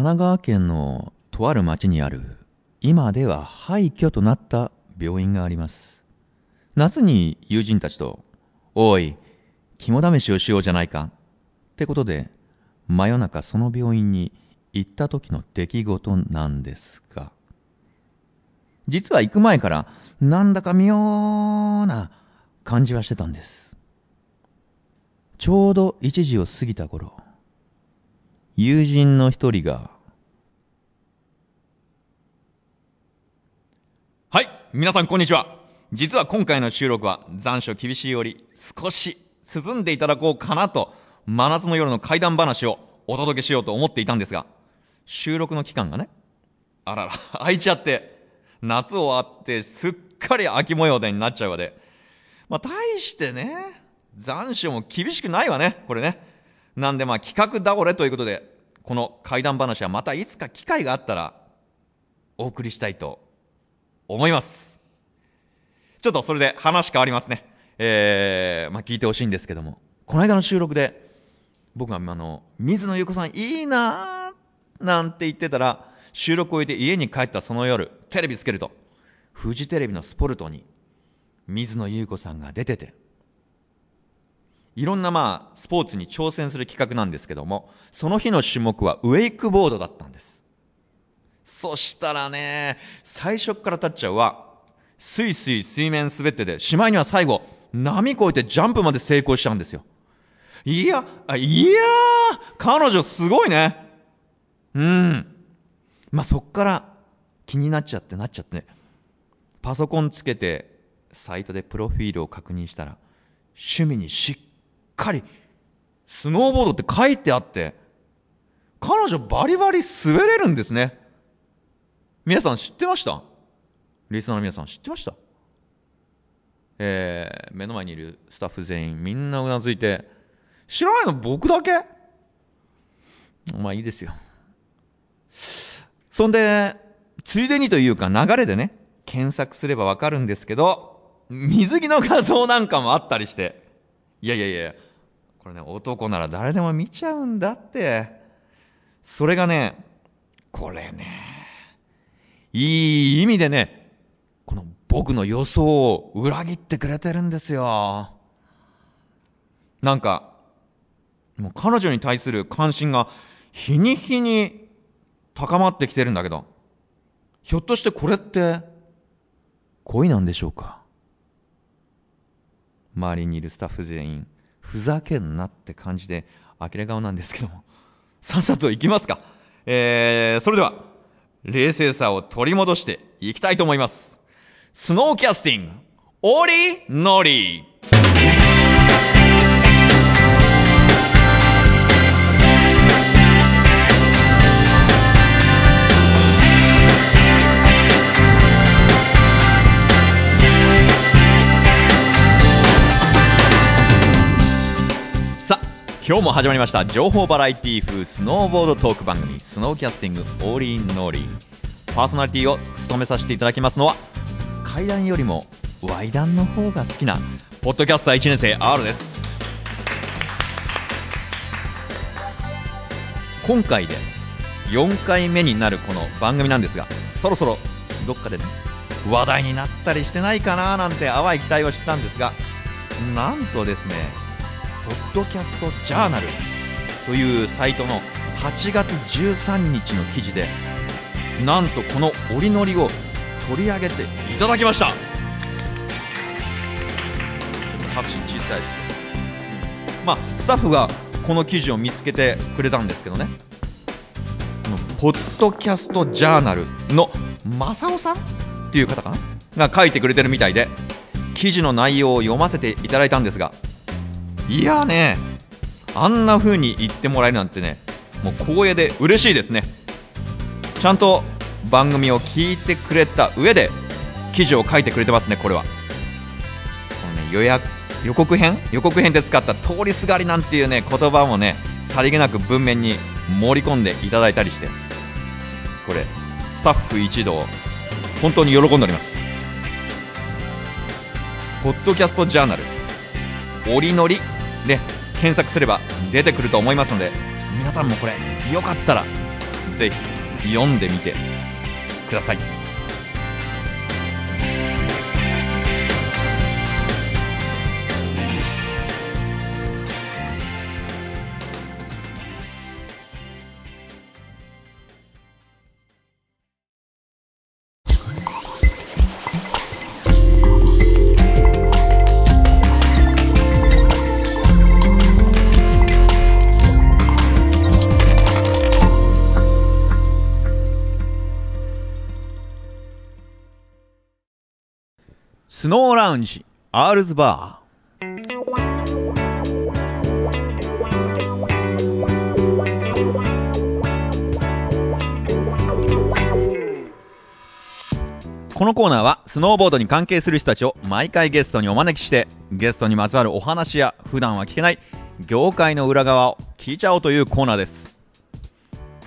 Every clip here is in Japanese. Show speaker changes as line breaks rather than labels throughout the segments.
神奈川県のとある町にある今では廃墟となった病院があります。夏に友人たちと「おい肝試しをしようじゃないか」ってことで真夜中その病院に行った時の出来事なんですが実は行く前からなんだか妙な感じはしてたんです。ちょうど1時を過ぎた頃友人の一人が
はい、皆さんこんにちは。実は今回の収録は残暑厳しいより少し涼んでいただこうかなと真夏の夜の怪談話をお届けしようと思っていたんですが、収録の期間がね、あらら、空いちゃって、夏終わってすっかり秋模様でになっちゃうわで、まあ大してね、残暑も厳しくないわね、これね。なんでまあ企画倒れということで、この怪談話はまたいつか機会があったらお送りしたいと思います。ちょっとそれで話変わりますね。えー、まあ聞いてほしいんですけども、この間の収録で、僕があの、水野ゆう子さんいいなーなんて言ってたら、収録を終えて家に帰ったその夜、テレビつけると、フジテレビのスポルトに、水野ゆう子さんが出てて、いろんなまあ、スポーツに挑戦する企画なんですけども、その日の種目はウェイクボードだったんです。そしたらね、最初から立っちゃうは、スイスイ水面滑ってて、しまいには最後、波越えてジャンプまで成功しちゃうんですよ。いや、いやー、彼女すごいね。うん。まあ、そっから気になっちゃってなっちゃって。パソコンつけて、サイトでプロフィールを確認したら、趣味にしっかり、スノーボードって書いてあって、彼女バリバリ滑れるんですね。皆さん知ってました？リスナーの皆さん知ってました？えー、目の前にいるスタッフ全員みんなうなずいて、知らないの僕だけ？まあいいですよ。そんで、ついでにというか流れでね、検索すればわかるんですけど、水着の画像なんかもあったりして、いやいやいや、これね、男なら誰でも見ちゃうんだって。それがね、これね、いい意味でね、この僕の予想を裏切ってくれてるんですよ。なんか、もう彼女に対する関心が日に日に高まってきてるんだけど、ひょっとしてこれって恋なんでしょうか？周りにいるスタッフ全員、ふざけんなって感じで呆れ顔なんですけども、さっさと行きますか。えー、それでは、冷静さを取り戻していきたいと思います。スノーキャスティング、オーリーノーリー今日も始まりました。情報バラエティ風スノーボードトーク番組。スノーキャスティングオーリーノーリー。パーソナリティを務めさせていただきますのは階段よりもワイダンの方が好きなポッドキャスター1年生 R です。今回で4回目になるこの番組なんですがそろそろどっかでね話題になったりしてないかななんて淡い期待をしたんですがなんとですねポッドキャストジャーナルというサイトの8月13日の記事でなんとこの折りのりを取り上げていただきました。拍手小さいです。まあスタッフがこの記事を見つけてくれたんですけどね。ポッドキャストジャーナルの正雄さんっていう方かな？が書いてくれてるみたいで記事の内容を読ませていただいたんですがいやねあんな風に言ってもらえるなんてねもう光栄で嬉しいですね。ちゃんと番組を聞いてくれた上で記事を書いてくれてますねこれは。このね予約予告編？予告編で使った通りすがりなんていうね言葉もねさりげなく文面に盛り込んでいただいたりしてこれスタッフ一同本当に喜んでおります。ポッドキャストジャーナル折りのりで検索すれば出てくると思いますので皆さんもこれよかったらぜひ読んでみてください。スノーラウンジアールズバー。このコーナーはスノーボードに関係する人たちを毎回ゲストにお招きしてゲストにまつわるお話や普段は聞けない業界の裏側を聞いちゃおうというコーナーです。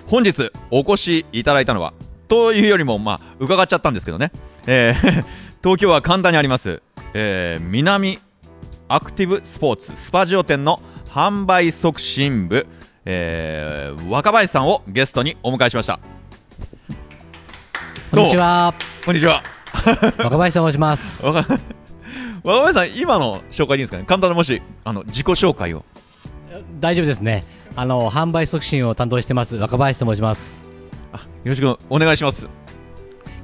本日お越しいただいたのはというよりもまあ伺っちゃったんですけどね。えー東京は神田にあります、えー、南アクティブスポーツスパジオ店の販売促進部、えー、若林さんをゲストにお迎えしました
こんにちは。
こんにちは
若林と申します。
若若林さん 今の紹介でいいんですかね？簡単にもしあの自己紹介を
大丈夫ですね。あの販売促進を担当してます若林と申します。
あよろしくお願いします
よ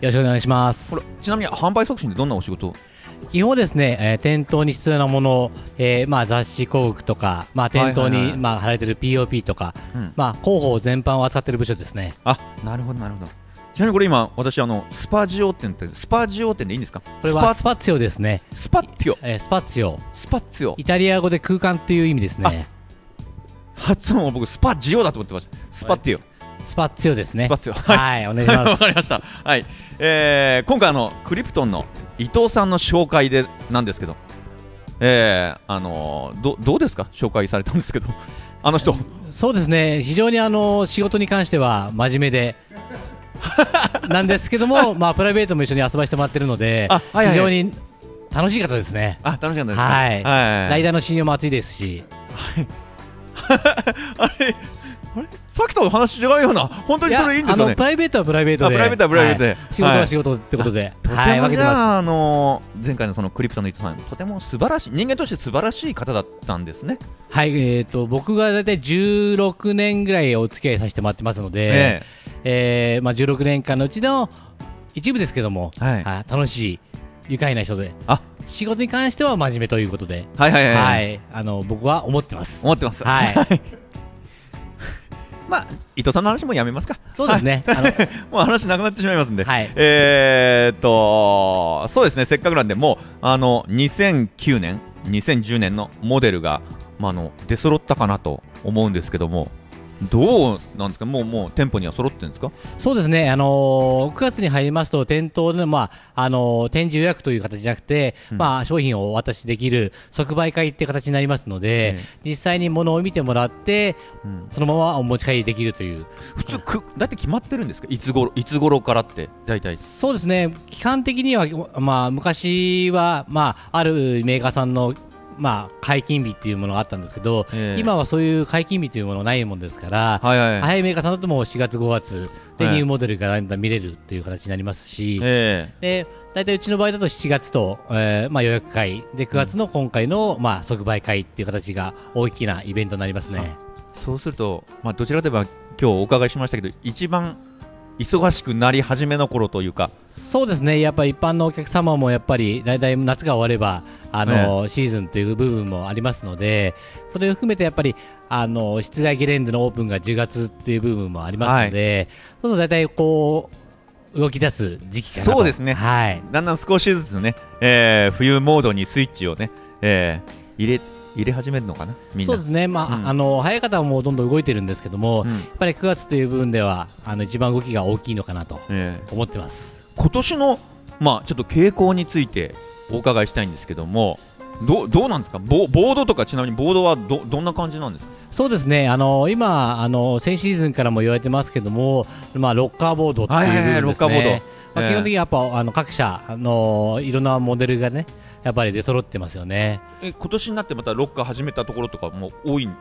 ろしくお願いします
こ。れちなみに販売促進ってどんなお仕事？
基本ですね、えー店頭に必要なもの、えーまあ雑誌広告とか、まあ店頭にまあ貼られてる POP とか、
うん
まあ広報全般を扱っている部署ですね。
あなるほどなるほどちなみにこれ今私あのスパジオ店ってスパジオ店でいいんですか？
これはスパッツィオですね。
スパッティオ？
えースパッツィオ。
スパッツィオ
イタリア語で空間っていう意味ですね。
発音は僕スパジオだと思ってましたスパッティオ
スパッツィオですね。
スパッツィオ
はい、お願いしま
わ
す
か。りました。はい。えー、今回あの、クリプトンの伊藤さんの紹介で、なんですけど、えー、あのーど、どうですか？紹介されたんですけど、あの人、
そうですね、非常にあの仕事に関しては真面目で、なんですけども、まあ、プライベートも一緒に遊ばせてもらってるので、
あはいはい
非常に楽しい方ですね。
あ、楽しかったですか
はい、
はい。
ライダーの信用も厚いですし、
あれ、あれ？さっきと話違うような、本当にそれいいんです
あの
よね。
プライベートはプライベートで、
あプライベートはプライベートで
はい仕事は仕事ってことで、
とて
はい、
もじ。ゃあ、あのー前回のそのクリプトンの伊藤さん、とても素晴らしい、人間として素晴らしい方だったんですね。
はい、えっ、と、僕が大体16年ぐらいお付き合いさせてもらってますので、
え
えーまあ、16年間のうちの一部ですけども、
はい
はい楽しい、愉快な人で、
あ
仕事に関しては真面目ということで、
はいはいはい。
はい、あの僕は思ってます。
思ってます。
はい。
まあ、伊藤さんの話もやめますか。
そうですね。あの
もう話なくなってしまいますんで。
はい
えーっと、そうですね、せっかくなんで、もう、あの、2009年、2010年のモデルが、まあ、あの、出揃ったかなと思うんですけども、どうなんですか？もう、もう、店舗には揃ってるんですか？
そうですね。あのー、9月に入りますと店頭でまああのー展示予約という形じゃなくて、
うん
まあ商品をお渡しできる即売会っていう形になりますので、
え
実際に物を見てもらって
うん
そのままお持ち帰りできるという。
普通、く、だって決まってるんですか？いつ頃、いつ頃からって、大体。
そうですね。期間的にはまあ昔はまああるメーカーさんのまあ解禁日っていうものがあったんですけど、
ええ。
今はそういう解禁日というものないもんですから、
はいはい。
早いメーカーさんだともう4月5月で
はい。
ニューモデルがだんだん見れるという形になりますし、
え
で大体うちの場合だと7月と、えーまあ、予約会。で9月の今回の、まあ、即売会っていう形が大きなイベントになりますね。
えそうすると、まあ、どちらかといえば、今日お伺いしましたけど、一番忙しくなり始めの頃というか、
そうですね、やっぱり一般のお客様もやっぱり大体夏が終わればあの、シーズンという部分もありますので、それを含めてやっぱりあの室外ゲレンデのオープンが10月っていう部分もありますので、そうすると大体こう動き出す時期かなと。
そうですね。
はい、
だんだん少しずつね、えー冬モードにスイッチをね、えー入れ入れ始めるのかな？
そうですね、まあ
うん。
あの早い方はもうどんどん動いてるんですけども、
うん。
やっぱり9月という部分ではあの一番動きが大きいのかなと
えー
思ってます。
今年の、まあ、ちょっと傾向についてお伺いしたいんですけども、どうどうなんですか？ボ、ボードとか、ちなみにボードはどどんな感じなんですか？
そうですね、あの今あの、先シーズンからも言われてますけども、まあ、ロッカーボードっていう部分ですね、
はいはいはいロッカーボード。
まあ
ええ
基本的にやっぱあの各社あの、いろんなモデルがね、やっぱり出揃ってますよね。
え今年になってまたロッカー始めたところとかも多いん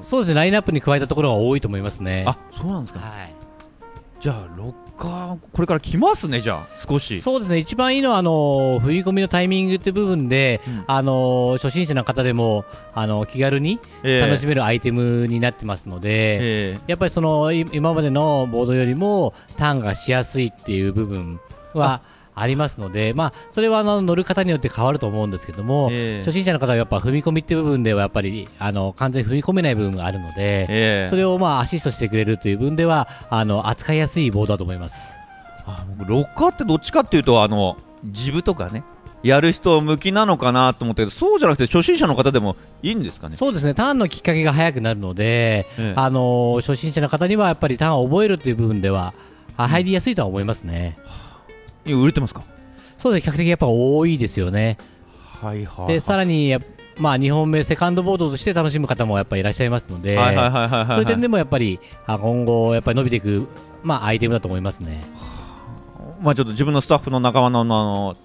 そうですね、ラインナップに加えたところが多いと思いますね。
あそうなんですか、
はい。
じゃあロッカーこれから来ますねじゃあ少し。
そうですね、一番いいのは、あの振り込みのタイミングって部分で、
うん。
あの初心者の方でも、あの気軽に楽しめるアイテムになってますので、
え
やっぱりそのい今までのボードよりもターンがしやすいっていう部分はありますので、まあ、それはあの乗る方によって変わると思うんですけども、
ええ。
初心者の方はやっぱ踏み込みっていう部分ではやっぱりあの完全に踏み込めない部分があるので、
ええ。
それをまあアシストしてくれるという部分ではあの扱いやすいボードだと思います。
あ僕ロッカーってどっちかっていうとあのジブとかねやる人向きなのかなと思ったけどそうじゃなくて初心者の方でもいいんですかね？
そうですね、ターンのきっかけが早くなるので、
ええ。
あの初心者の方にはやっぱりターンを覚えるという部分では、あ入りやすいとは思いますね。
いや売れてますか？
そうですね、比較的やっぱ多いですよね。
はいはい
で、さらにまあ、2本目、セカンドボードとして楽しむ方もやっぱりいらっしゃいますので、
はいはいはいはいはい
そういう点でもやっぱりあ今後、やっぱり伸びていく、まあ、アイテムだと思いますね。
まあちょっと自分のスタッフの仲間のあの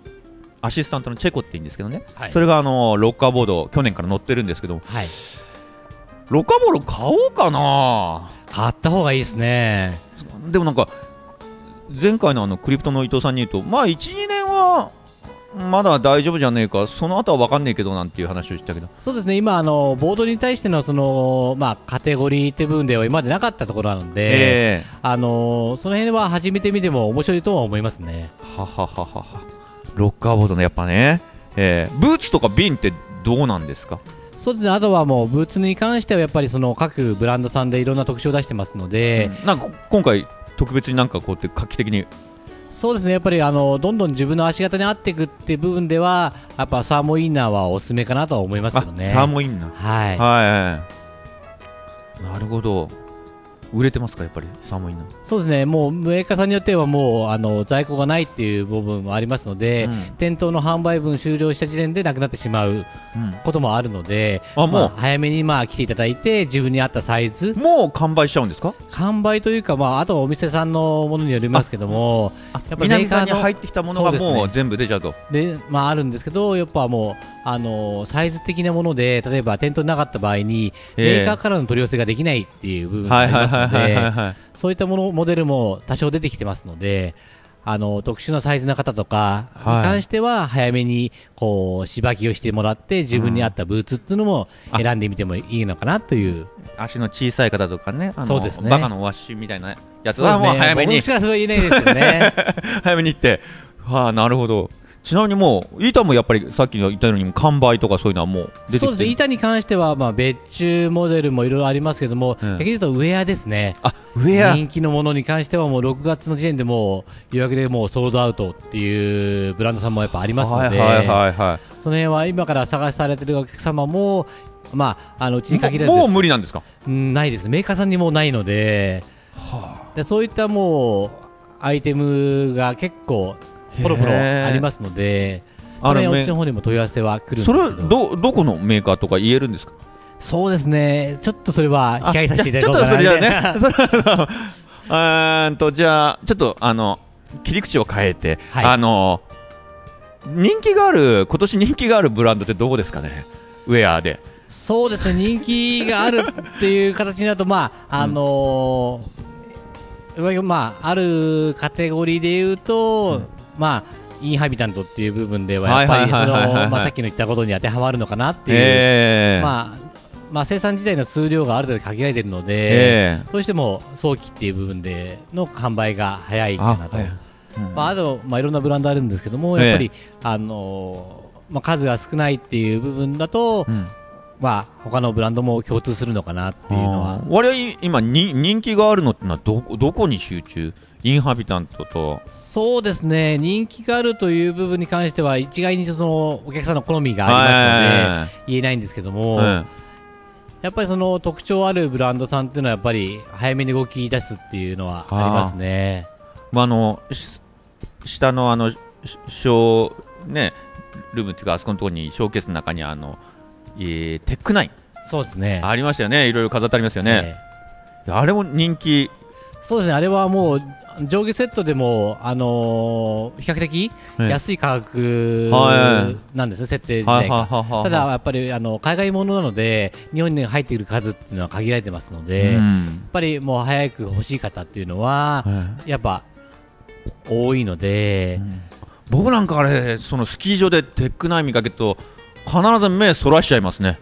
アシスタントのチェコって言うんですけどね、
はい。
それがあのロッカーボード去年から乗ってるんですけど。
はい、
ロッカーボード買おうかな。
買った方がいいですね。
でもなんか前回のあのクリプトの伊藤さんに言うとまあ12年はまだ大丈夫じゃねえかその後は分かんねえけどなんていう話をしたけど。
そうですね、今、あのボードに対してのその、まあ、カテゴリーって部分では今までなかったところなので、
え
あのその辺は始めてみても面白いとは思いますね。
えははははは。ロッカーボードのやっぱね、ええ。ブーツとか瓶ってどうなんですか？
そうですね、あとはもうブーツに関してはやっぱりその各ブランドさんでいろんな特徴を出してますので、
うん。なんか今回特別になんかこうやって画期的に。
そうですね、やっぱりあのどんどん自分の足型に合っていくっていう部分では、やっぱサーモインナーはおすすめかなとは思いますけどね。
あサーモインナー。
はい、
はい、なるほど。売れてますかやっぱりサーモインナー
そうですね、もうメーカーさんによってはもうあの在庫がないっていう部分もありますので、
うん。
店頭の販売分終了した時点でなくなってしまうこともあるので、
あもう。
ま早めにまあ来ていただいて、自分に合ったサイズ、
もう完売しちゃうんですか？
完売というか、まあ、あとはお店さんのものによりますけども、やっぱりメ
南
ーカー
に入ってきたものがもう全部出ちゃうと。
で、まあ、あるんですけど、やっぱもう、あのサイズ的なもので、例えば店頭になかった場合に、
ええ。
メーカーからの取り寄せができないっていう部分があ
はい
りますので、
はい
そういったもの、モデルも多少出てきてますので、あの特殊なサイズの方とかに
はい。
関しては、早めにこう芝着をしてもらって、自分に合ったブーツっていうのも
あ。
選んでみてもいいのかなという、
足の小さい方とかねあの
そうですね。
バカのワッシュみたいなやつはもう早めに。
僕しかそれは言えないですよね。
早めに行って。はあなるほどちなみにもう板もやっぱりさっき言ったように完売とかそういうのはもう出て
そうです板に関しては、まあ、別注モデルもいろいろありますけども、
うん。
逆に言うとウェアですね。
あウェア。
人気のものに関してはもう6月の時点でもう予約でもうソールドアウトっていうブランドさんもやっぱありますので、
はいはいはいは
その辺は今から探されてるお客様も、まあ、あのうちに限らず
いもう無理なんですか？
うんないです。メーカーさんにもうないので,、でそういったもうアイテムが結構ポロポロありますので
あ
れうちの方にも問い合わせは来るんです
それはどどこのメーカーとか言えるんですか？
そうですね。ちょっとそれは控えさせていただこう
ちょっとそれ じゃあ
ね。
とじゃあちょっとあの切り口を変えて、
はい。
あの人気がある今年人気があるブランドってどこですかね？ウェアで。
そうですね、人気があるっていう形になると、まあ、あのーいわゆるまあ、あるカテゴリーで言うと、まあ、インハビタントっていう部分では、やっぱり、さっきの言ったことに当てはまるのかなっていう、
えー
まあ、まあ、生産自体の数量がある程度限られているので、
え
どうしても早期っていう部分での販売が早い
ー
かなと。
はい。うん。
まあ、あと、まあ、いろんなブランドあるんですけども、やっぱり、あのーまあ、数が少ないっていう部分だと、
うん。
まあ、他のブランドも共通するのかなっていうのは
あー、我々今に人気があるのってのはどこどこに集中インハビタントと。
そうですね、人気があるという部分に関しては、一概にそのお客さんの好みがありますので、言えないんですけども、
うん
やっぱりその特徴あるブランドさんっていうのは、やっぱり早めに動き出すっていうのはありますね。
まあ、あのし下のあのしショーねルームっていうかあそこのところにショーケースの中にあの、えーテックナイン。
そうですね。
ありましたよね。いろいろ飾ってありますよね、あれも人気。
そうですね、あれはもう上下セットでも、あのー比較的
はい
安い価格
はい
なんですね、設定自体が。た
た
だ、やっぱりあの海外ものなので、日本に入ってくる数っていうのは限られてますので、やっ
うん
ぱりもう早く欲しい方っていうのは、
は
やっぱ多いので、
僕なんかあれ、そのスキー場でテックナイン見かけると、必ず目そらしちゃいますね。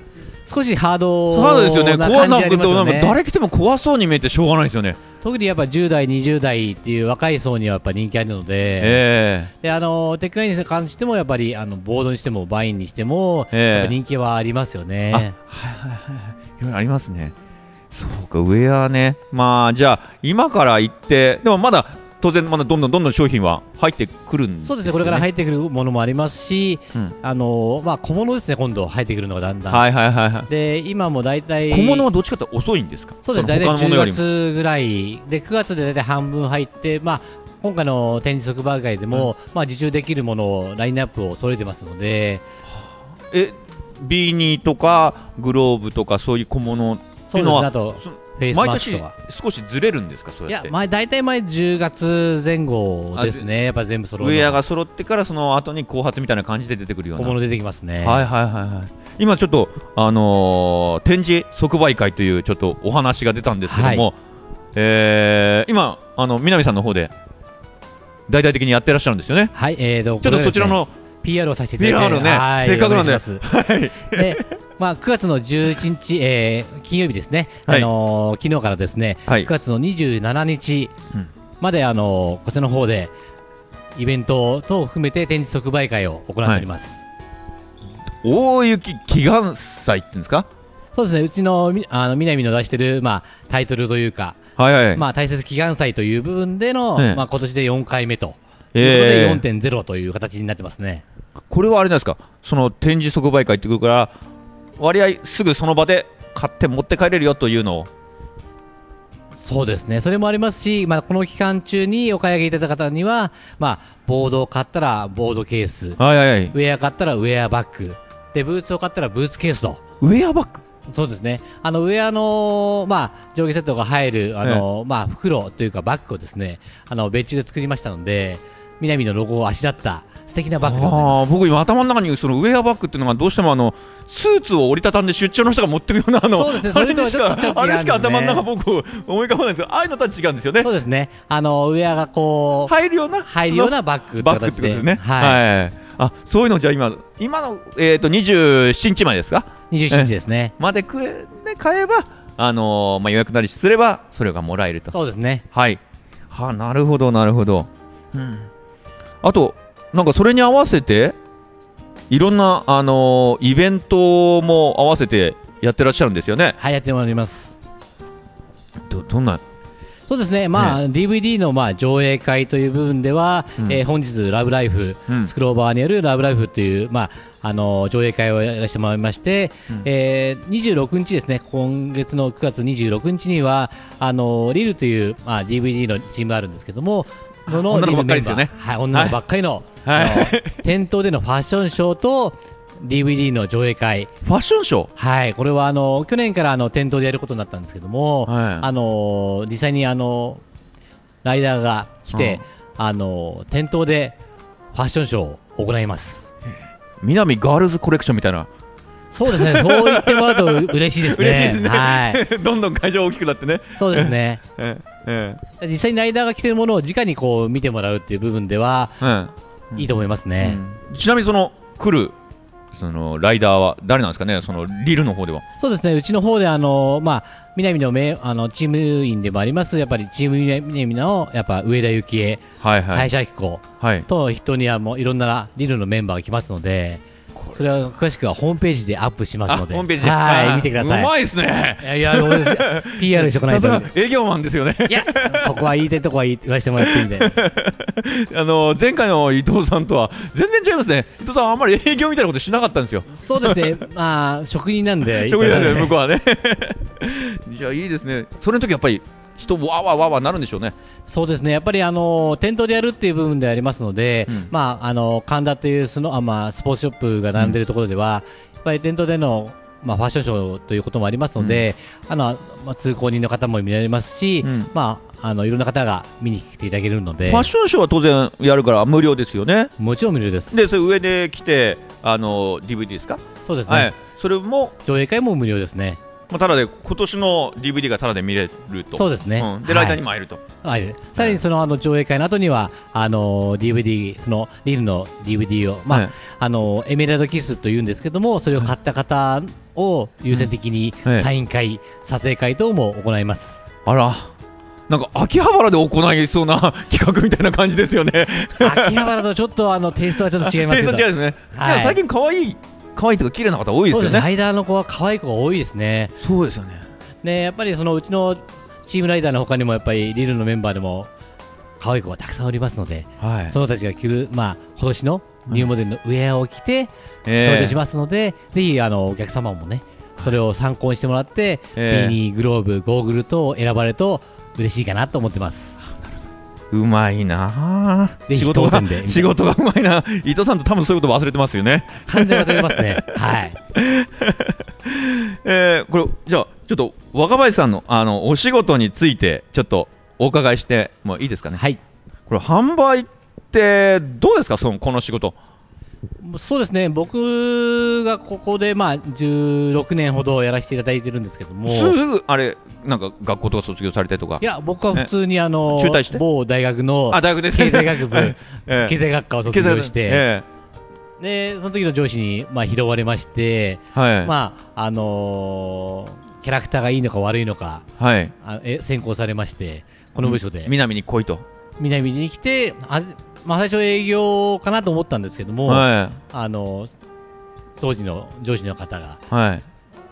少しハード
そうですよね、
な
怖なくて、
ね。
誰来ても怖そうに見えてしょうがないですよね。
特にやっぱ10代、20代っていう若い層にはやっぱ人気あるので、
え
であのテックナインに関してもやっぱりあのボードにしてもバインにしても、
ええ
やっぱ人気はありますよ
えあ、はい
ね。
はいはい。いろいろありますね。そうか、ウェアね。まあ、じゃあ、今から行って、でもまだ、当然、まだどんどんどんどん商品は入ってくるんですよ
そうですね、これから入ってくるものもありますし、
うん。
あのまあ、小物ですね、今度入ってくるのがだんだん。
はいはいはいはい。
で今も大体
小物はどっちかって遅いんですか？
そうです、
の
大体10
他のものよりも。
月ぐらい。で、9月で大体半分入って、まあ、今回の展示即売会でも、まあ、受注できるものを、ラインナップを揃えてますので、
え、ビーニーとか、グローブとか、そういう小物って
そですね、
いううのは、
あと、
そ
フェイス
毎年。少しずれるんですかそう
いや
やって、
前大体前10月前後ですね、やっぱ全部揃うの
ウェアが揃ってからその後に後発みたいな感じで出てくるような。
小物出てきますね。
はいはいはいはい今ちょっとあのー展示即売会というちょっとお話が出たんですけども、
は
えー今あの南さんの方で大々的にやってらっしゃるんですよね？
はい、えーと、
ちょっとそちらの、
PR をさせていただいて。
PR ね
はい
せっかくなんで。はい。
で、まあ、9月の11日、えー金曜日ですね、
はい。
あのー昨日からですね、
はい。
9月の27日
うん。
まで、あのーこちらの方で、イベント等を含めて展示即売会を行っております。
大雪祈願祭っていうんですか？
そうですね、うちのみあの南の出してる、まあ、タイトルというか、
はいはい、
まあ、大切祈願祭という部分での、
ええ。
まあ、今年で4回目と。
え
いう
え
ことで4.0という形になってますね。
これはあれなんですか？その展示即売会ってくるから割合すぐその場で買って持って帰れるよというのを。
そうですね、それもありますし、まあ、この期間中にお買い上げいただいた方には、まあ、ボードを買ったらボードケース、
はいはいはい。
ウェア買ったらウェアバッグ、でブーツを買ったらブーツケースと、
ウェアバッグ？
そうですね、あのウェアの、まあ、上下セットが入るあの、まあ、袋というかバッグをですねあの別注で作りましたので、南のロゴをあしらった素敵なバッグでござい
あ僕今頭の中にそのウェアバッグっていうのがどうしてもあのスーツを折りたたんで出張の人が持ってくるようなあのあれにしかあれしか頭の中僕思い浮かばないんですよ。ああいうのとは違うんですよね。
そうですね、あのウェアがこう、
入るような
入るようなバッグ
バッグってことですね。
はい、
はい。あそういうのじゃあ今今のえっ、と27日前ですか
？27日ですね。
までくえで買えばあのーまあ予約なりすればそれがもらえると。
そうですね。
はい。はあ、なるほど、なるほど。うん。あと、なんかそれに合わせて、いろんな、あのーイベントも合わせてやってらっしゃるんですよね。
はい、やっております。
ど、どんな、
そうですね、まあ、DVD のまあ上映会という部分では、
うん。
えー本日、ラブライフ、
うん。
スクローバーによるラブライフという、まあ、あの上映会をやらせてもらいまして、
うん。
えー26日ですね、今月の9月26日には、あのリルという、まあ、DVD のチームあるんですけども、その
女の子ばっかりですよね。
はい、女の子ばっかりの、
はい
店頭でのファッションショーと DVD の上映会、
ファッションショー？
はい、これはあの去年からあの店頭でやることになったんですけども、
はい
あの実際にあのライダーが来て、あの店頭でファッションショーを行います。
南ガールズコレクションみたいな。
そうですね、そう言ってもらうと嬉しいですね。
嬉しいですね。
はい、
どんどん会場大きくなってね。
そうですね。
えええ
実際にライダーが着てるものを直にこう見てもらうっていう部分では
え
いいと思いますね。
うんちなみにその、来る、その、ライダーは誰なんですかね？その、リルの方では。
そうですね、うちの方であの、まあ、南の名あのチーム員でもあります、やっぱりチーム南のやっぱ上田幸恵、
はいはい。
林明子
はい。
と人にはもういろんなリルのメンバーが来ますので、それは詳しくはホームページでアップします
あ、
ので、
ホームページ
はい、見てください。
うまいですね。
いや、いや、ごめんなさい PR してこないと。
営業マンですよね。
いや、ここは言いたいとこは言わせてもらってるんで。
あの前回の伊藤さんとは全然違いますね。伊藤さんはあんまり営業みたいなことしなかったんですよ。
そうですね、まあ、職人なんで、
職人なんで向こうはね。じゃあいいですね。それの時やっぱり人わーわーわーわーなるんでしょうね。
そうですね、やっぱりあの店頭でやるっていう部分でありますので、
うん。
まあ、あの神田というスノあ、まあ、スポーツショップが並んでいるところでは、やっぱり店頭での、まあ、ファッションショーということもありますので、あのまあ、通行人の方も見られますし、
うん。
まあ、あのいろんな方が見に来ていただけるので。
ファッションショーは当然やるから無料ですよね。
もちろん無料です。
でそれ上で来てあの DVD ですか、
そうですね、
はい。それも、
上映会も無料ですね
まあ、ただで今年の DVD がただで見れると。
そうですね、
うん、で、
はい
ライダーにも会えると。
はい、さらにそのあの上映会の後にはあの DVD そのリルの DVD を、まあ
はい
あのエメラルドキスというんですけどもそれを買った方を優先的に
はい
サイン会、撮影会等も行います。
あら。なんか秋葉原で行いそうな 企画みたいな感じですよね。
秋葉原とちょっとあのテイストはちょっと違いますけど。
テイスト違うんですね。
はい。
最近可愛い可愛いとか綺麗な方多いですよね。
ライダーの子は可愛い子が多いですね。
そうですよね。
ねやっぱりそのうちのチームライダーの他にもやっぱりリルのメンバーでも可愛い子がたくさんおりますので、
はい。
その子たちが着るまあ今年のニューモデルのウェアを着て
え
登場しますので、ぜひあのお客様もねそれを参考にしてもらって、
ええ
ビーニーグローブゴーグル等を選ばれると嬉しいかなと思ってます。
うまいな仕事が仕事がうまいな伊藤さんと多分そういうこと忘れてますよね。
完全に忘れてますね。はい。
えー、これじゃあちょっと若林さんのあのお仕事についてちょっとお伺いしてもいいですかね？
はい。
これ販売ってどうですか？そのこの仕事。
そうですね。僕がここでまあ16年ほどやらせていただいてるんですけども、
すぐあれなんか学校とか卒業されてとか。
い。や僕は普通にあの
中退して？
某大学の
あ大学で
経済学部
ええ。
経済学科を卒業して、
え
でその時の上司にまあ拾われまして、
えはい、
まああのーキャラクターがいいのか悪いのか
はい。
あえ選考されましてこの部署で。
南に来いと。
南に来てあ、まあ、最初営業かなと思ったんですけども、
は
あの当時の上司の方が
い。はい。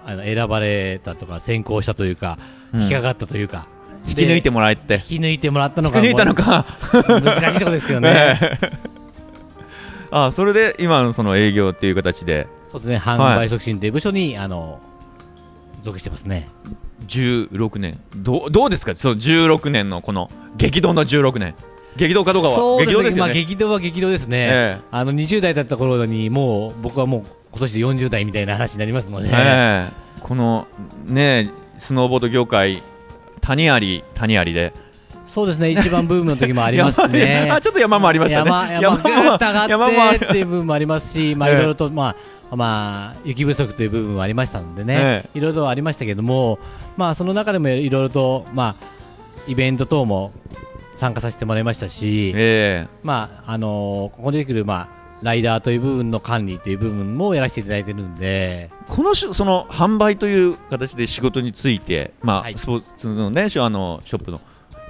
あの選ばれたとか選考したというか、
うん
引っかかったというか
引き抜いてもらえって。
引き抜いてもらったの
引き抜いたのか。
難しいところですけどね
ええ あ、それで今のその営業っていう形で、
そうですね販売促進という部署に、あの属してますね
16年。どう、どうですか？その16年のこの激動の16年。激動かどうかは。
そうですね。まあ、
激動
は激動ですね、
え
あの20代だった頃にもう僕はもう今年で40代みたいな話になりますので、
ええ。このね、スノーボード業界、谷あり、谷ありで。
そうですね。一番ブームの時もありますね。
山あ、ちょっと山もありましたね。
山山ぐーっと上がってっていう部分もありますし、まあ、
ええ。
いろいろと、まあまあ、雪不足という部分もありましたのでね、
え
いろいろとありましたけども、まあ、その中でもいろいろと、まあ、イベント等も参加させてもらいましたし、
え
まああのここに出てくる、まあ、ライダーという部分の管理という部分もやらせていただいてるんで、
えこのしその販売という形で仕事について、まあ
はい。
スポーツのね、しあのショップの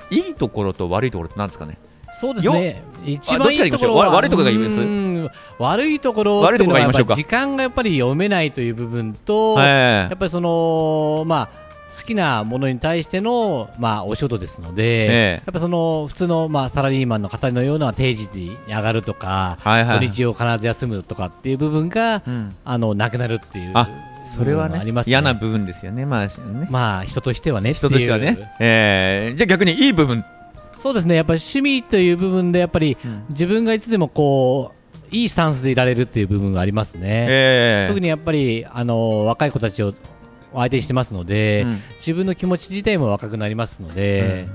いいところと悪いところってなんですかね？
そうですね、一番いいところは
悪いところが言います。
悪いところ
悪いところが言いましょうか。
っていうのは時間がやっぱり読めないという部分と、
え
やっぱりその、まあ、好きなものに対しての、まあ、お仕事ですので、
ええ。
やっぱその普通の、まあ、サラリーマンの方のような定時に上がるとか、
はいはい。
土日を必ず休むとかっていう部分が、
うん。
あのなくなるっていう
あそれはね
部分もありますね。
嫌な部分ですよね、まあね。
まあ人としてはね
人としてはね。ええ。じゃあ逆にいい部分、
そうですねやっぱり趣味という部分でやっぱり
うん。
自分がいつでもこういいスタンスでいられるっていう部分がありますね、
ええ。
特にやっぱりあの若い子たちを相手にしてますので、
うん
自分の気持ち自体も若くなりますので、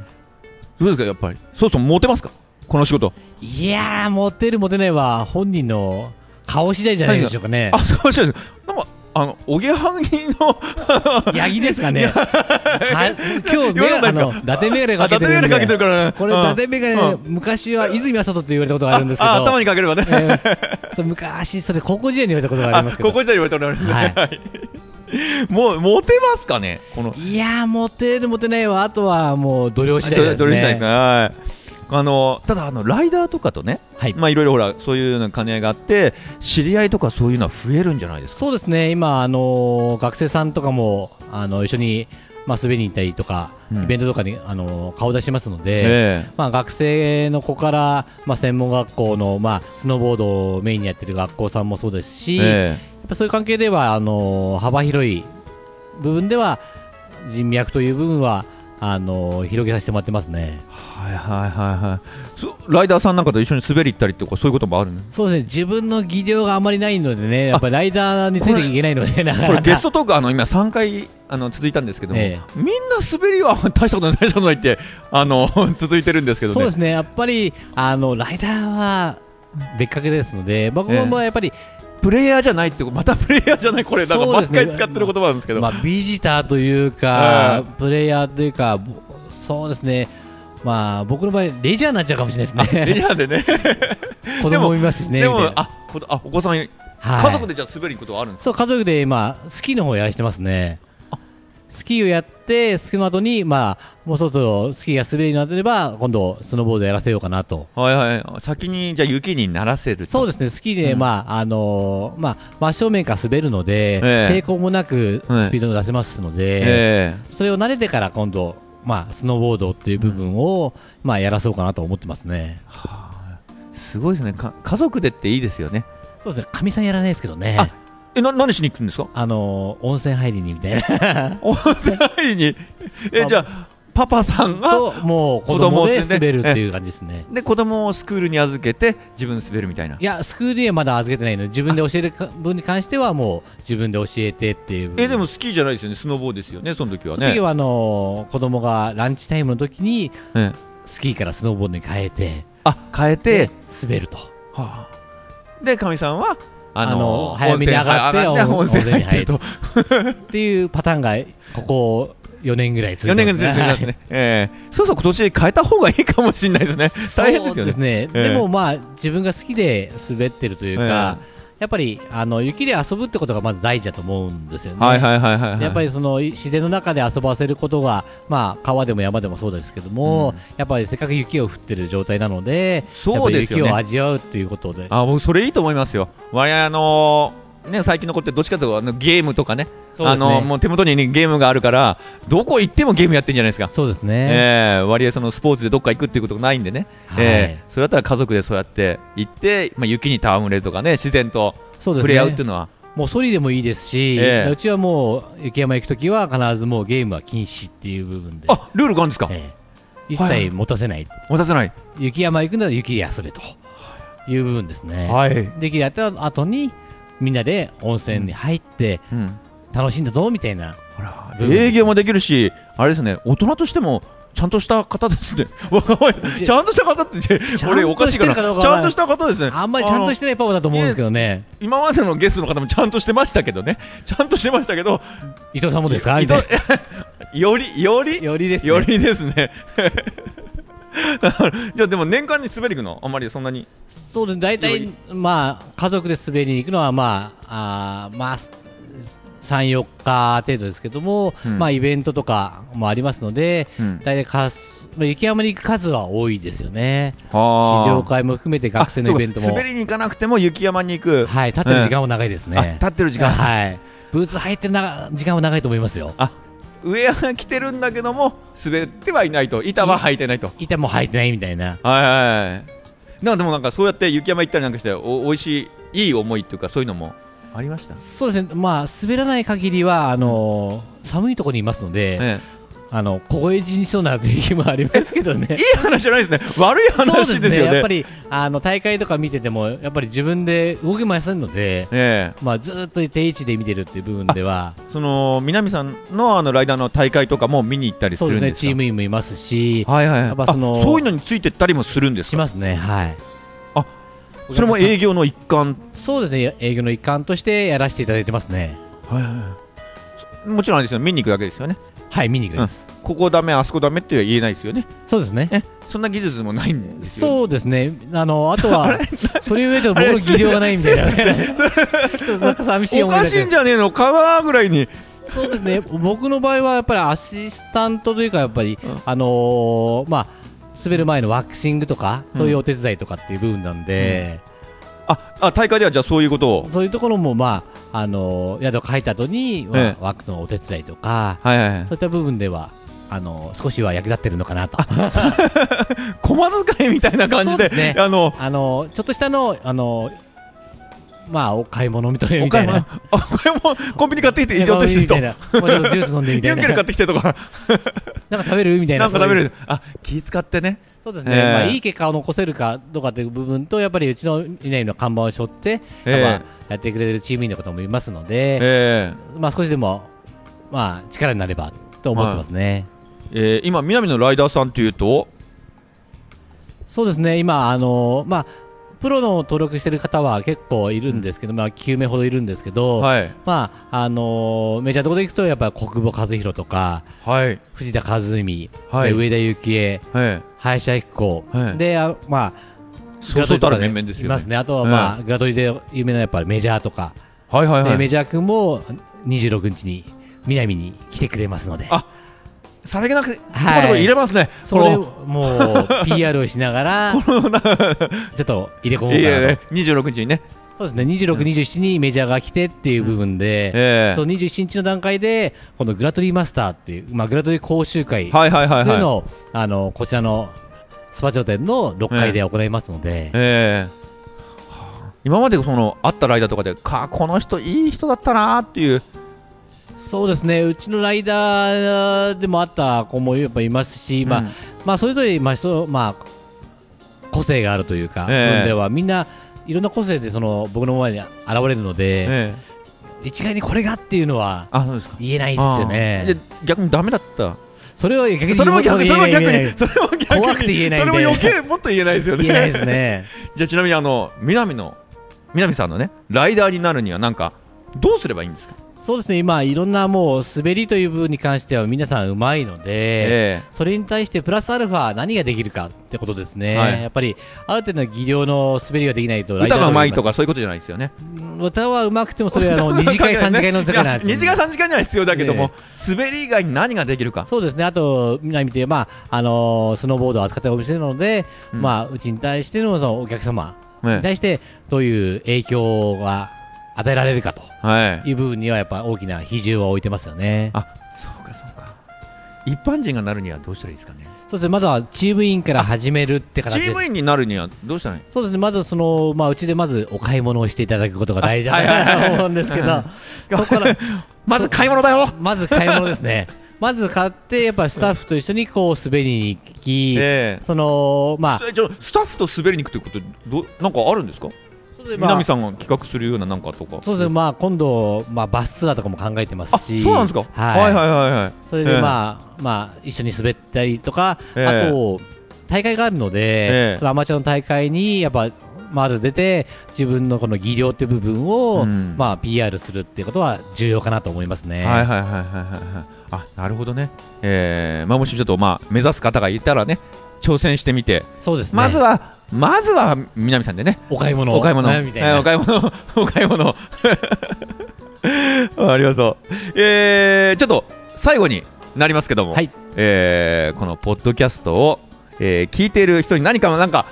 どうですか、やっぱり、そうそう、モテますか、この仕事。
いやー、モテるモテないは本人の顔次第じゃないでしょうかね。
あ、そうです。なんか、あの、おぎやはぎの、
ヤギですかね。はい、今日メガあの伊達メガネかけてるんで。
かけてるからね
これ、
うん
伊達メガネ、
うん
昔は泉麻人と言われたことがあるんですけど。
あ頭にかければね。
えーそれ昔、それ高校時代に言われたことがありますけど。
ここ時代に言われたことある
はい
もう、モテますかね？この、
いやー、モテるモテないは、あとはもう、度量次第ですね。
どれ次第かはいあの、ただ、あの、ライダーとかとね、
はい。
まあ、いろいろほら、そういう兼ね合いがあって、知り合いとかそういうのは増えるんじゃないですか？
そうですね、今、あのー学生さんとかもあの一緒に、まあ、滑りに行ったりとか、
うん。
イベントとかに、あのー顔出しますので、
え
まあ、学生の子から、まあ、専門学校の、まあ、スノーボードをメインにやってる学校さんもそうですし、やっ
え
ぱそういう関係ではあのー幅広い部分では人脈という部分はあの広げさせてもらってますね。
はいはいはいはい。そライダーさんなんかと一緒に滑り行ったりとかそういうこともあるね
そうですね、自分の技量があまりないのでね、やっぱりライダーについていけないので。
これゲストトークあの今3回あの続いたんですけども、
え
みんな滑りは大したことない大したことないってあの 続いてるんですけどね。
そうですね、やっぱりあのライダーは別格ですので、僕もやっぱり、
プレイヤーじゃないってまた プレイヤーじゃないこれなんか毎回使ってる言葉なんですけど、
まあ、ビジターというか、プレイヤーというか、ぼそうですね、まあ、僕の場合、レジャーになっちゃうかもしれない
レ
ですね、
ジャーでね。
子供もいますしね、
でもあこあお子さん、
はい。
家族でじゃあ滑り行くことはあるんですか？
そう家族で今、スキーの方やらしてますね。スキーをやって、スキーの後に、まあ、もうそろそろスキーが滑るようになってれば、今度、スノーボードやらせようかなと。
はいはい先にじゃあ雪にならせると。
そうですね、スキーで、
うん。
まあ、あのーまあ、真正面から滑るので、
ええ。
抵抗もなく
ええ。
スピードを出せますので、
え。
それを慣れてから今度、まあ、スノーボードっていう部分を、まあ、やらそうかなと思ってますね。
えすごいですね。か家族でっていいですよね。
そうですね、かみさんやらないですけどね。
あえな何しに行くんですか？
あのー温泉入りにみたいな。
温泉入りに？えじゃあパパさんが
と、もう子供で滑るっていう感じですね。
で子供をスクールに預けて自分で滑るみたいな。い
や、スクールにはまだ預けてないの。で、自分で教えるか分に関してはもう自分で教えてっていう。
えでもスキーじゃないですよね。スノボーですよねその時はね。
その時はあのー子供がランチタイムの時に、
ええ。
スキーからスノーボードに変えて、
あ変えて。
で、滑ると。
はあ。でかみさんはあの
あの早めに上がって温
温泉温泉入ってると。
っていうパターンが、ここ4年ぐらい続い
4
て
年間続いてますね、ええ。そうそう今年変えた方がいいかもしれないですね。大変ですよね
ですね、
ええ。
でもまあ自分が好きで滑ってるというか、
え
やっぱりあの雪で遊ぶってことがまず大事だと思うんですよね。
はいはいはいはいはい。
やっぱりその自然の中で遊ばせることが、まあ、川でも山でもそうですけども、
うん。
やっぱりせっかく雪を降ってる状態なので、
そうですよね。
雪を味わうっていうことで、
あ僕それいいと思いますよ。我々あのね、最近の子ってどっちかというとあのゲームとかね。
ね。
のもう手元に、ね、ゲームがあるからどこ行ってもゲームやってんじゃないですか、
そうですね、
えー割合そのスポーツでどっか行くっていうことがないんでね、
はい。
えーそれだったら家族でそうやって行って、まあ、雪に戯れるとかね自然と触れ合うっ
ね
ていうのは。
もうソリでもいいですし、
ええ。
うちはもう雪山行くときは必ずもうゲームは禁止っていう部分で、
あルールがあるんですか、
ええ。一
はい。
切持たせない、
持たせない。
雪山行くなら雪で遊べという部分ですね。
はい、
で雪やった後にみんなで温泉に入って
うん、
楽しんだぞみたいな、
ほら
部分
営業もできるしあれですね大人としてもちゃんとした方ですね。
ち
ちゃんとした方って俺おかしいかな
してるかどうかは
ちゃんとした方ですね。
あんまりちゃんとしてないパパだと思うんですけどね、
今までのゲストの方もちゃんとしてましたけどね。ちゃんとしてましたけど
伊藤さんもですか？
い
みたい
より より？
なよりです、ね、
よりですねじゃあでも年間に滑り行くの？あんまりそんなに
そうです大体、まあ、家族で滑りに行くのは、まあ、あーまあ、3、4日程度ですけども、
うん
まあ、イベントとかもありますので、
うん
大体かす、まあ、雪山に行く数は多いですよね。
は
試乗会も含めて学生のイベントも。
滑りに行かなくても雪山に行く、
はい、立ってる時間も長いですね。
あ立ってる時間
はい。ブーツ履いてるな時間は長いと思いますよ。
ウェアが着てるんだけども滑ってはいないと。板は履いてないと。
板も履いてないみたいな。
はいはいはい。なんかでもなんかそうやって雪山行ったりなんかしてお美味しいいい思いっていうかそういうのもありました？
そうですね。まあ、滑らない限りは、あのー寒いところにいますので、
え
あの、凍え死そうな時もありますけどね。
え。いい話じゃないですね。悪い
そう
話ですよね。
やっぱりあの大会とか見ててもやっぱり自分で動きませんので、
ええ。
まあ、ずっと定位置で見てるっていう部分では。
その南さんのあのライダーの大会とかも見に行ったりす
そうですね
るんですか
チーム員もいますし。
はいはいはい。
やっぱその
あそういうのについてったりもするんですか？
しますね。はい。
あそれも営業の一環？
そうですね。営業の一環としてやらせていただいてますね。
はいはいはい。そもちろんあれですよ。見に行くだけですよね
はい見に行きます、
ここダメあそこダメっては言えないですよね。
そうですね。
えそんな技術もないんですよ
そうですね。あのあとはそれを言うと僕の技量がないみたいなんか寂しい
おかしいんじゃねえの？かなぐらいに。
そうですね、僕の場合はやっぱりアシスタントというか、やっぱり、
うん。
あのーまあ、滑る前のワクシングとか、そういうお手伝いとかっていう部分なんで、
ああ大会ではじゃあそういうことを？
そういうところも、まあ、あのー宿を書いた後に、まあ
ええ
ワックスのお手伝いとか、
はいはいはい
そういった部分では、あのー少しは役立ってるのかなと。
駒 遣いみたいな感じで
そうですね
あの
あのーちょっとしたの、あのーまあ、お買い物みたいな。
お買い物あこれもコンビニ買ってきて行こうとしてる人
みたいな。もうちょっとジュース飲んでみたいな。
ユンケル買ってきてとか
なんか食べる？みたいな。
なんか食べ
そういう
るあ気使ってね
そうですね、
ええ。
まあ、いい結果を残せるかどうかという部分と、やっぱりうちの稲荷の看板を背負って、
ええ。
ややってくれるチーム員の方もいますので、
え
まあ、少しでも、まあ、力になればと思ってますね。
ーえー今南のライダーさんっていうと？
そうですね、今、あのまあ、プロの登録してる方は結構いるんですけど、まあ、9名ほどいるんですけど、
はい。
まああのメジャーのところで行くと、やっぱり国母和弘とか、
はい。
藤田和海、
はい。
で上田幸恵、
はい。
林明子、
はい。
であまあ、
そうそうたる面々ですよね。
いますね。あとは、まあグラドリで有名なやっぱりメジャーとか、
はいはいはい。
でメジャー君も26日に南に来てくれますので、
あさりげなくちょこ
はい。
ちょこ入れますね。
それもう PR をしながら、ちょっと入れ込もうかなと。
のいやいや26日にね。
そうですね、26、27にメジャーが来てっていう部分で、
え
そう27日の段階で、このグラトリーマスターっていう、まあ、グラトリー講習会
えはいはいはいはい。
というのを、あのこちらのスパチョ店の6階で行いますので、
ええ。今までその会ったライダーとかでかこの人いい人だったなーっていう
そうですね、うちのライダーでもあった子もやっぱいますし、まあ
うん。
まあ、それぞれ、まあ人まあ、個性があるというか、
ええ。
分ではみんないろんな個性でその僕の前に現れるので、
ええ。
一概にこれがっていうのは言えないですよね。
で逆にダメだった？
それは逆に
それも逆にそれも逆にそれも逆に
怖くて言えない
それも余計もっと言えないですよね。
言えないですね。
じゃあちなみにあの南の南さんのねライダーになるにはなんかどうすればいいんですか？
そうですね、今、いろんなもう滑りという部分に関しては皆さんうまいので、
え
それに対してプラスアルファ何ができるかってことですね、
はい。
やっぱりある程度の技量の滑りができないと
え歌がうまいと
か
かそういうことじゃないですよね。
歌はうまくてもそれはあの2次会、3次会の世界なんです
2時間3時間には必要だけども、
ね
滑り以外に何ができるか。
そうですね、あと、みんな見て、まああのースノーボードを扱ってるお店なので、
う
うん。まあ、うちに対してのそのお客様
ね
に対してどういう影響が与えられるかと
はい。
いう部分には、やっぱ大きな比重を置いてますよね。
あそうかそうか。一般人がなるにはどうしたらいいですかね？
そうですね、まずはチーム員から始めるって
チ
形です。
ーム員になるにはどうしたらいい？
そうですね、まずその、まあ、うちでまずお買い物をしていただくことが大事だと 思うんですけど、そこから、
まず買い物だよ。
まず買い物ですね。まず買って、やっぱスタッフと一緒にこう滑りに行き、
ええ。
その、まあ、
スタッフと滑りに行くということどなんかあるんですか？南さんが企画するようななんかとか。
そうですね、まあ、今度、まあ、バスツアーとかも考えてます
あ
し、
そうなんですか、
はい、
はいはいはいはい。
それで、まあ、まあ、一緒に滑ったりとか、
ええ。
あと、大会があるので、
ええ。
そのアマチュアの大会に、やっぱ、まず出て、自分のこの技量って部分を、
うん。
まあ、PR するっていうことは重要かなと思いますね。
はいはいはいはいはいはい。あなるほどね。えー、まあもしちょっとまあ目指す方がいたらね挑戦してみて。
そうですね。
まずはまずは南さんでね
お買い物
お買い物、
ねみたいな。
えーお買い物、お買い物。ありがとう。えー、ちょっと最後になりますけども、
はい
えーこのポッドキャストを、えー聞いている人に何かなんか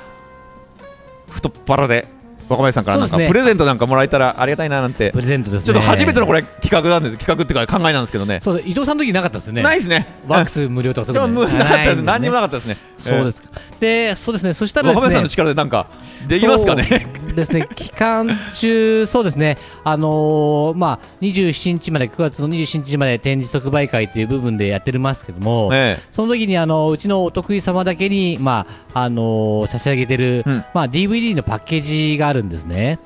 太っ腹で若林さんからなんか、
ね
プレゼントなんかもらえたらありがたいななんて、
プレゼントですね。
ちょっと初めてのこれ企画なんです企画っていうか考えなんですけどね。
そうです伊藤さんの時なかったですよね。
ないですね。
ワックス無料とかそういうこと
無なかったです。何にもな
ね
かったですね。
そうですか。で、そうですね。そしたら
若林さんの。力でなんかできますかね。
ですね、期間中、そうですね、あのーまあ、27日まで、9月の27日まで展示即売会という部分でやってますけども、
え
その時にあのうちのお得意様だけに、まああのー差し上げてる、
うん。
まあ、DVD のパッケージがあるんですね。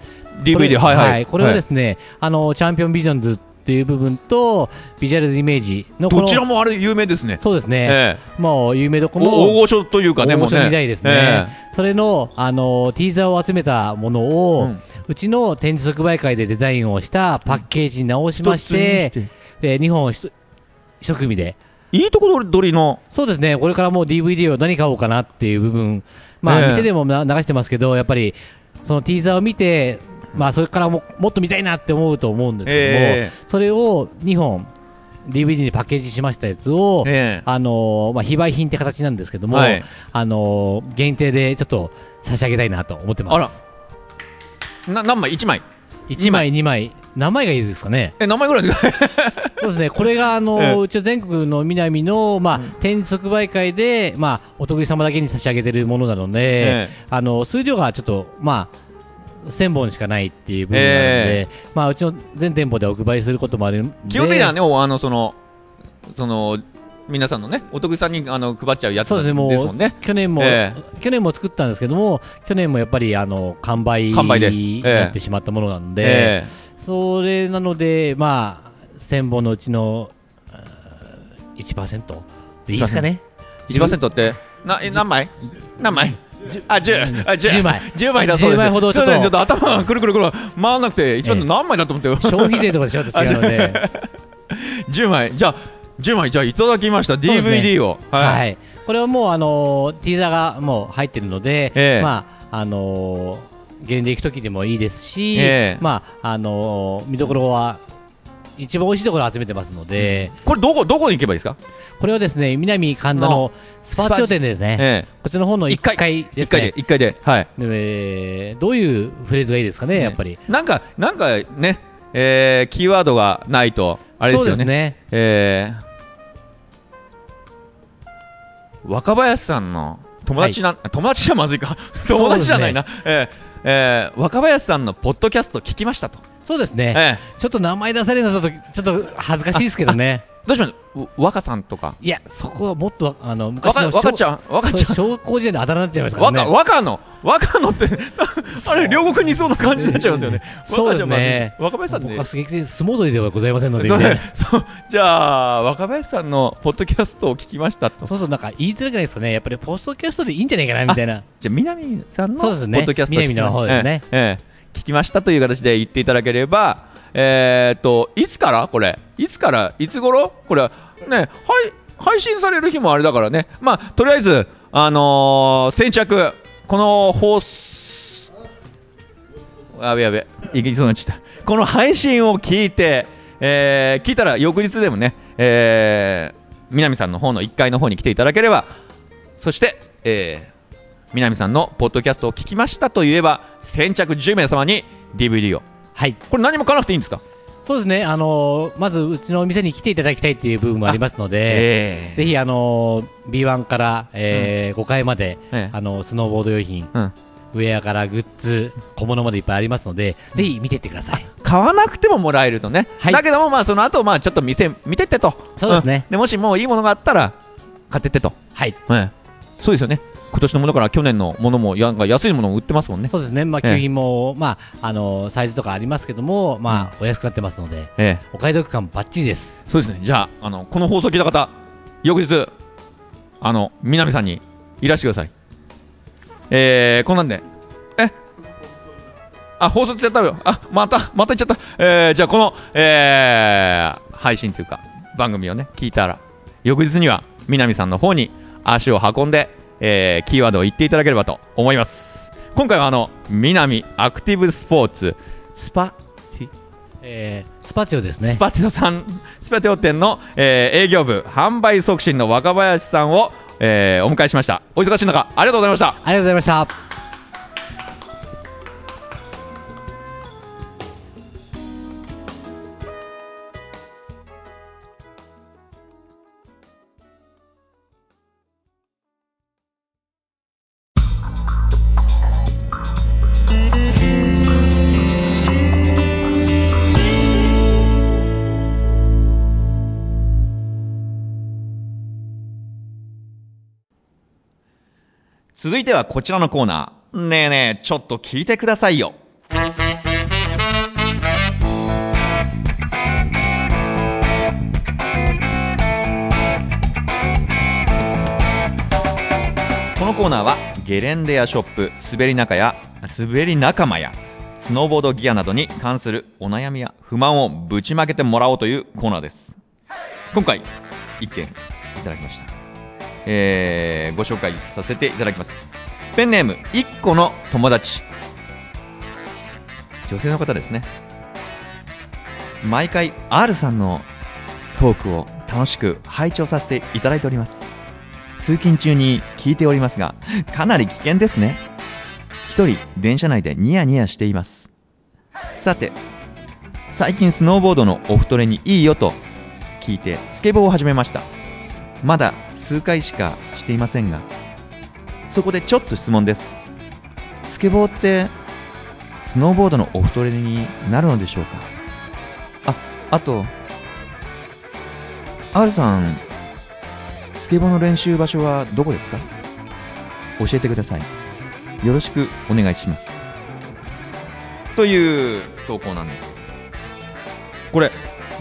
え DVD
これ
はいはい。
これはですね、あのチャンピオンビジョンズっていう部分と、ビジュアルズイメージの
どちらもあれ有名ですね。
そうですね、
え
もう有名どこ
えお大
も、
御所というかね、
大御所
もうね。
みたいですね、
え
それの、あのティーザーを集めたものを、
うん。
うちの展示即売会でデザインをしたパッケージに直しまして、で2本一一組で、
いいところ取りの、
そうですね、これからもう DVD を何買おうかなっていう部分、まあ、
ええ。
店でもな流してますけど、やっぱりそのティーザーを見て、まあ、それからももっと見たいなって思うと思うんですけども、
え
それを2本、DVD にパッケージしましたやつを、
ええ。
あのーまあ、非売品って形なんですけども、
はい。
あのー限定でちょっと差し上げたいなと思ってます。
あら。えな何枚 ?1 枚
？1枚、2枚、何枚がいいですかね？
え、何枚ぐらい？ですか
そうですね、これが、あのうちは全国の南の、まあ、展示即売会で、まあ、お得意様だけに差し上げてるものなので、
え
あの数量がちょっと、まあ、1000本しかないっていう部分なので、
え
まあ、うちの全店舗でお配りすることもあるんで。
基本的にはね、あのそのその皆さんのね、お得さんにあの配っちゃうやつ
ですね、も
んね。
去年も、
え
去年も作ったんですけども、去年もやっぱりあの完売
完売で
に
え。え
なってしまったものなので、
え
それなので、まあ、1000本のうちのあー1%でいいですかね。
え1%ってなえ何枚？何枚？あ、10、あ、10
10枚。
10枚だそうです。
10枚ほどちょっと。
ちょっと頭がくるくるくる回らなくて、一番
ええ
何枚だと思ってよ。
消費税とかでちょ？っと違うので、
10枚、じゃあ、10枚、じゃあいただきました、DVD を。
はい、これはもう、あのーティーザーがもう入ってるので、
ええ。
まああのー、ゲレンデ行く時でもいいですし、
ええ。
まああのー見どころは一番美味しいところを集めてますので、
これ、どこ、どこに行けばいいですか？
これはですね南神田のスパーチョ店でですね、
え
こっちの方の1
一階
階
え。1
です
回で、
ね。
1回で。はい。
えーどういうフレーズがいいですかね、やっぱり。
なんか、なんかね、えーキーワードがないと、あれですよね。
そうですね。
えー若林さんの友達な、友達じゃまずいか 友達じゃないな、えーえー若林さんのポッドキャスト聞きましたと、
そうですね。
え
ちょっと名前出されるのちょっと恥ずかしいですけどね。
ーどうしましょう若さんとか。
いや、そこはもっと、あの、昔
若
の
若ちゃん若ちゃん
小学校時代のあだ名になっちゃいましたからね。
若若野若野ってあれ両国にいそうな感じになっちゃいますよね。
そうですね。
若林さんね。
僕はすげえ相撲取りではございませんので、
そうじゃあ若林さんのポッドキャストを聞きましたと。
そうそう、なんか言いづらくないですかね。やっぱりポストキャストでいいんじゃないかな、みたいな。
じゃあ南さんのポッドキャストを聞き
南の方ですね。
ええええ。聞きましたという形で言っていただければえー、っといつから？これ。いつから？いつ頃？これねはい配信される日もあれだからね。まあとりあえずあのー先着。この放送やべやべ。いきそうになっちゃった。この配信を聞いて、えー聞いたら翌日でもね、えー南さんの方の1階の方に来ていただければ。そして、えー南さんのポッドキャストを聞きましたと言えば先着10名様に DVD を
はい。
これ何も買わなくていいんですか？
そうですね。あのーまず、うちのお店に来ていただきたいっていう部分もありますので、
え
ぜひ、あのー B1 から、えー5階まで、
ええ。
あのースノーボード用品、
うん。
ウェアからグッズ、小物までいっぱいありますので、ぜひ見てってください。
買わなくてももらえるとね、
はい。
だけどもまあその後まあちょっと店見てってと。
そうですね。
ん。でもしもういいものがあったら買ってってと、
はい。
ええ。そうですよね今年のものから去年のものもやなんか安いものも売ってますもんね。
そうですね。まあ、
ええ。
給品も、まあ、あのーサイズとかありますけども、まあ、お安くなってますので、
ええ。
お買い得感バッチリです。
そうですね。じゃああのこの放送聞いた方翌日あの南さんにいらしてください。えー、こんなんで。え？あ放送しちゃったよ。あまたまた言っちゃった。えー、じゃあこのえー、配信というか番組をね聞いたら翌日には南さんの方に足を運んで、えー、キーワードを言っていただければと思います今回はあの南アクティブスポーツスパティ？
えースパチオですね
ス。パテオさん、スパテオ店の、えー営業部、販売促進の若林さんを、えーお迎えしました。お忙しい中、ありがとうございました。
ありがとうございました。
続いてはこちらのコーナー。ねえねえ、ちょっと聞いてくださいよ。このコーナーはゲレンデやショップ滑り仲や滑り仲間やスノーボードギアなどに関するお悩みや不満をぶちまけてもらおうというコーナーです今回一件いただきましたえーご紹介させていただきます。ペンネーム一個の友達。女性の方ですね。毎回 R さんのトークを楽しく拝聴させていただいております。通勤中に聞いておりますがかなり危険ですね。一人電車内でニヤニヤしています。さて最近スノーボードのオフトレにいいよと聞いてスケボーを始めました。まだ数回しかしていませんがそこでちょっと質問です。スケボーって
スノーボードのお太れになるのでしょうか？ああと R さんスケボーの練習場所はどこですか？教えてください。よろしくお願いします。
という投稿なんです。これ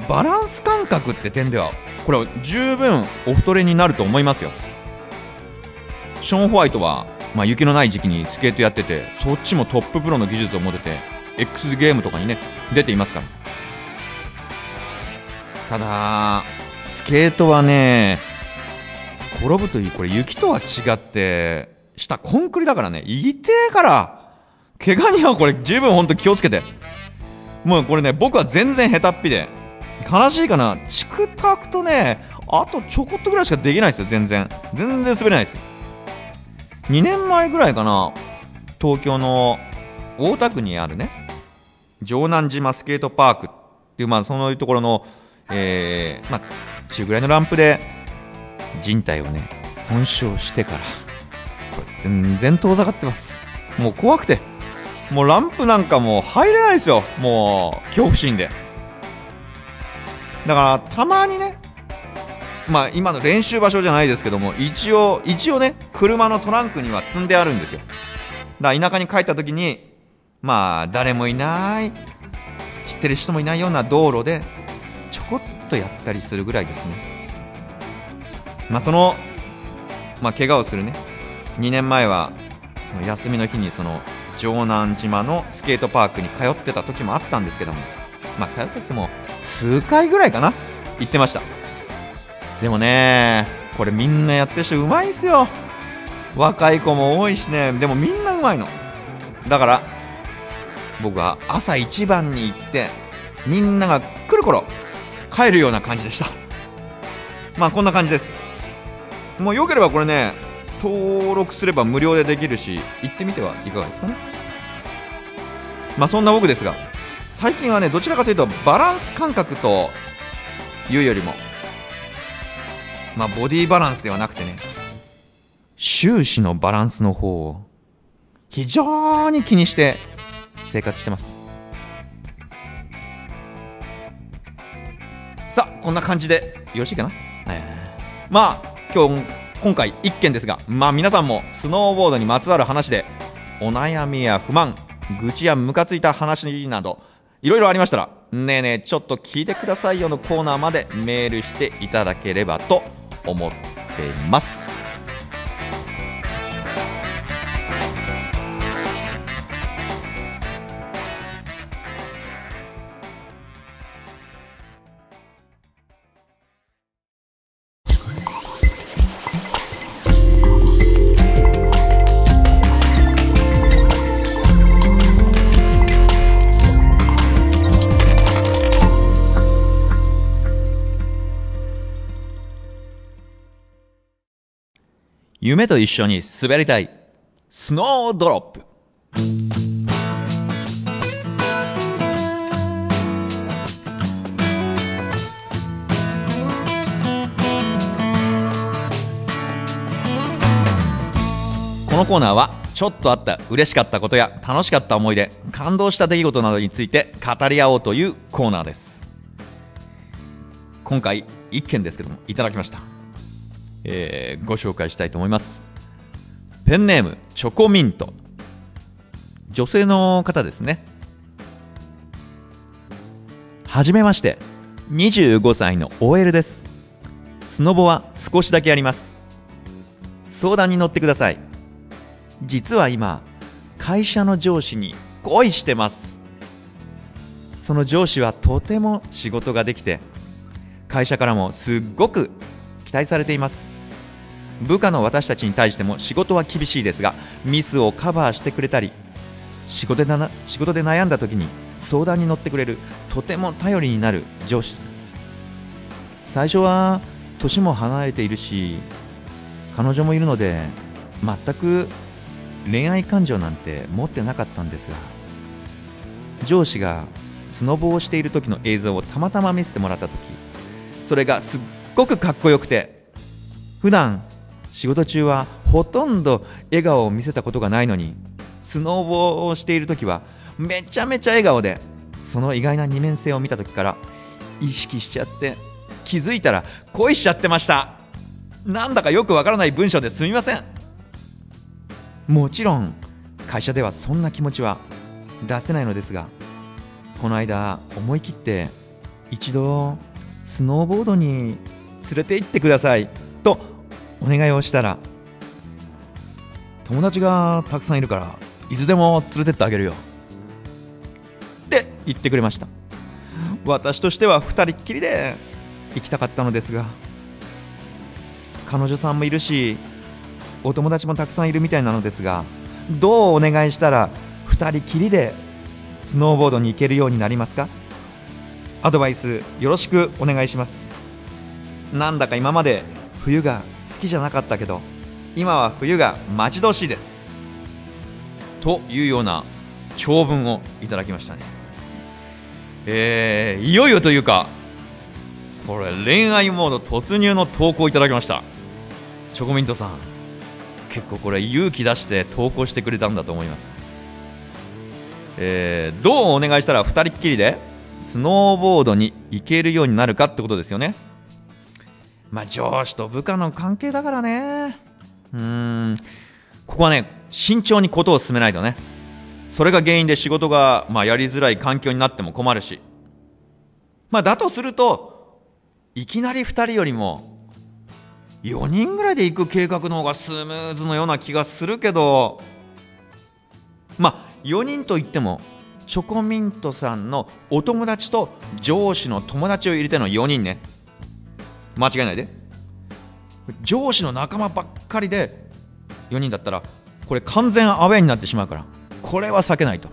バランス感覚って点ではこれは十分お太れになると思いますよ。ショーン・ホワイトは、まあ、雪のない時期にスケートやっててそっちもトッププロの技術を持ってて X ゲームとかにね出ていますから。ただスケートはね転ぶというこれ雪とは違って下コンクリだからね痛えから怪我にはこれ十分本当気をつけて。もうこれね僕は全然下手っぴで悲しいかな？チクタクとねあとちょこっとぐらいしかできないですよ全然。全然滑れないです2年前ぐらいかな東京の大田区にあるね城南島スケートパークっていうまあそういうところのえー、まあ中ぐらいのランプで人体をね損傷してからこれ全然遠ざかってます。もう怖くて。もうランプなんかもう入れないですよ。もう恐怖心で。だからたまにねまあ今の練習場所じゃないですけども一応一応ね車のトランクには積んであるんですよ。だから田舎に帰った時にまあ誰もいない知ってる人もいないような道路でちょこっとやったりするぐらいですね。まあそのまあ怪我をするね。2年前はその休みの日にその城南島のスケートパークに通ってた時もあったんですけども。まあ通ってても数回ぐらいかな行ってました。でもねこれみんなやってる人うまいんすよ。若い子も多いしね。でもみんなうまいの。だから僕は朝一番に行ってみんなが来る頃帰るような感じでした。まあこんな感じです。もうよければこれね登録すれば無料でできるし行ってみてはいかがですかね。まあそんな僕ですが最近はねどちらかというとバランス感覚というよりもまあボディバランスではなくてね終始のバランスの方を非常に気にして生活してます。さあこんな感じでよろしいかな、えー。まあ今日今回1件ですがまあ皆さんもスノーボードにまつわる話でお悩みや不満愚痴やムカついた話などいろいろありましたらねえねえちょっと聞いてくださいよのコーナーまでメールしていただければと思ってます。夢と一緒に滑りたい。スノードロップ。このコーナーはちょっとあった嬉しかったことや楽しかった思い出感動した出来事などについて語り合おうというコーナーです。今回1件ですけどもいただきました。えーご紹介したいと思います。ペンネームチョコミント。女性の方ですね。はじめまして。25歳の OL です。スノボは少しだけあります。相談に乗ってください。実は今会社の上司に恋してます。その上司はとても仕事ができて会社からもすっごく期待されています。部下の私たちに対しても仕事は厳しいですがミスをカバーしてくれたり仕事でな仕事で悩んだ時に相談に乗ってくれるとても頼りになる上司なんです。最初は年も離れているし彼女もいるので全く恋愛感情なんて持ってなかったんですが上司がスノボをしている時の映像をたまたま見せてもらった時それがすっごくかっこよくて。普段仕事中はほとんど笑顔を見せたことがないのにスノーボーをしている時はめちゃめちゃ笑顔でその意外な二面性を見た時から意識しちゃって気づいたら恋しちゃってました。なんだかよくわからない文章ですみません。もちろん会社ではそんな気持ちは出せないのですがこの間思い切って一度スノーボードに連れて行ってください。とお願いをしたら友達がたくさんいるからいつでも連れてってあげるよ。って言ってくれました。私としては2人っきりで行きたかったのですが彼女さんもいるしお友達もたくさんいるみたいなのですがどうお願いしたら2人きりでスノーボードに行けるようになりますか？アドバイスよろしくお願いします。なんだか今まで冬が好きじゃなかったけど今は冬が待ち遠しいです。というような長文をいただきましたね。えー、いよいよというかこれ恋愛モード突入の投稿いただきました。チョコミントさん結構これ勇気出して投稿してくれたんだと思います。えー、どうお願いしたら2人っきりでスノーボードに行けるようになるかってことですよね。まあ上司と部下の関係だからね。うん。ここはね慎重にことを進めないとね。それが原因で仕事が、まあ、やりづらい環境になっても困るし。まあだとするといきなり2人よりも4人ぐらいで行く計画の方がスムーズのような気がするけどまあ4人といってもチョコミントさんのお友達と上司の友達を入れての4人ね。間違いないで。上司の仲間ばっかりで4人だったらこれ完全アウェーになってしまうからこれは避けないと。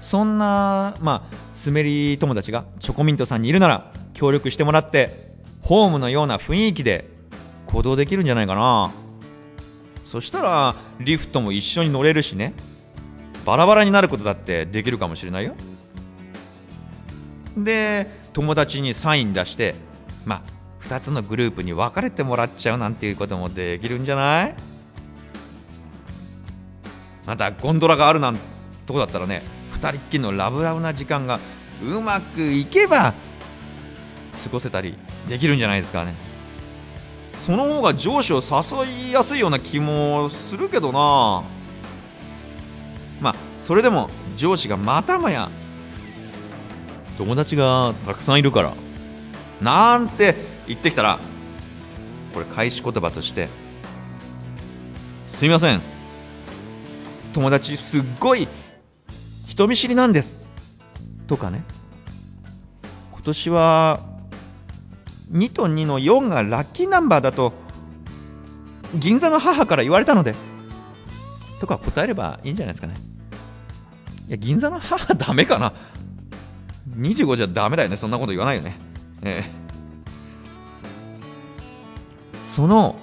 そんなまあ滑り友達がチョコミントさんにいるなら協力してもらってホームのような雰囲気で行動できるんじゃないかな。そしたらリフトも一緒に乗れるしね。バラバラになることだってできるかもしれないよ。で友達にサイン出してまあ2つのグループに分かれてもらっちゃうなんていうこともできるんじゃない？またゴンドラがあるなんとこだったらね2人っきりのラブラブな時間がうまくいけば過ごせたりできるんじゃないですかね。その方が上司を誘いやすいような気もするけどな。まあそれでも上司がまたもや友達がたくさんいるから。なんて言ってきたらこれ返し言葉としてすみません。友達すっごい人見知りなんです。とかね。今年は2と2の4がラッキーナンバーだと銀座の母から言われたのでとか答えればいいんじゃないですかね。いや銀座の母ダメかな。25じゃダメだよね。そんなこと言わないよね。ええ。その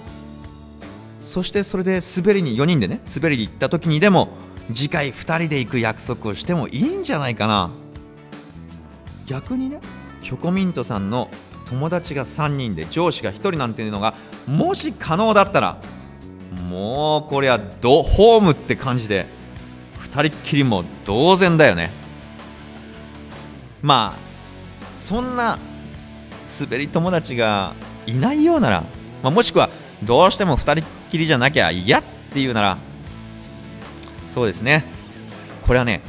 そしてそれで滑りに4人でね滑りに行った時にでも次回2人で行く約束をしてもいいんじゃないかな。逆にねチョコミントさんの友達が3人で上司が1人なんていうのがもし可能だったらもうこれはドホームって感じで2人っきりも同然だよね。まあそんな滑り友達がいないようなら、まあ、もしくはどうしても2人きりじゃなきゃ嫌っていうならそうですね。これはね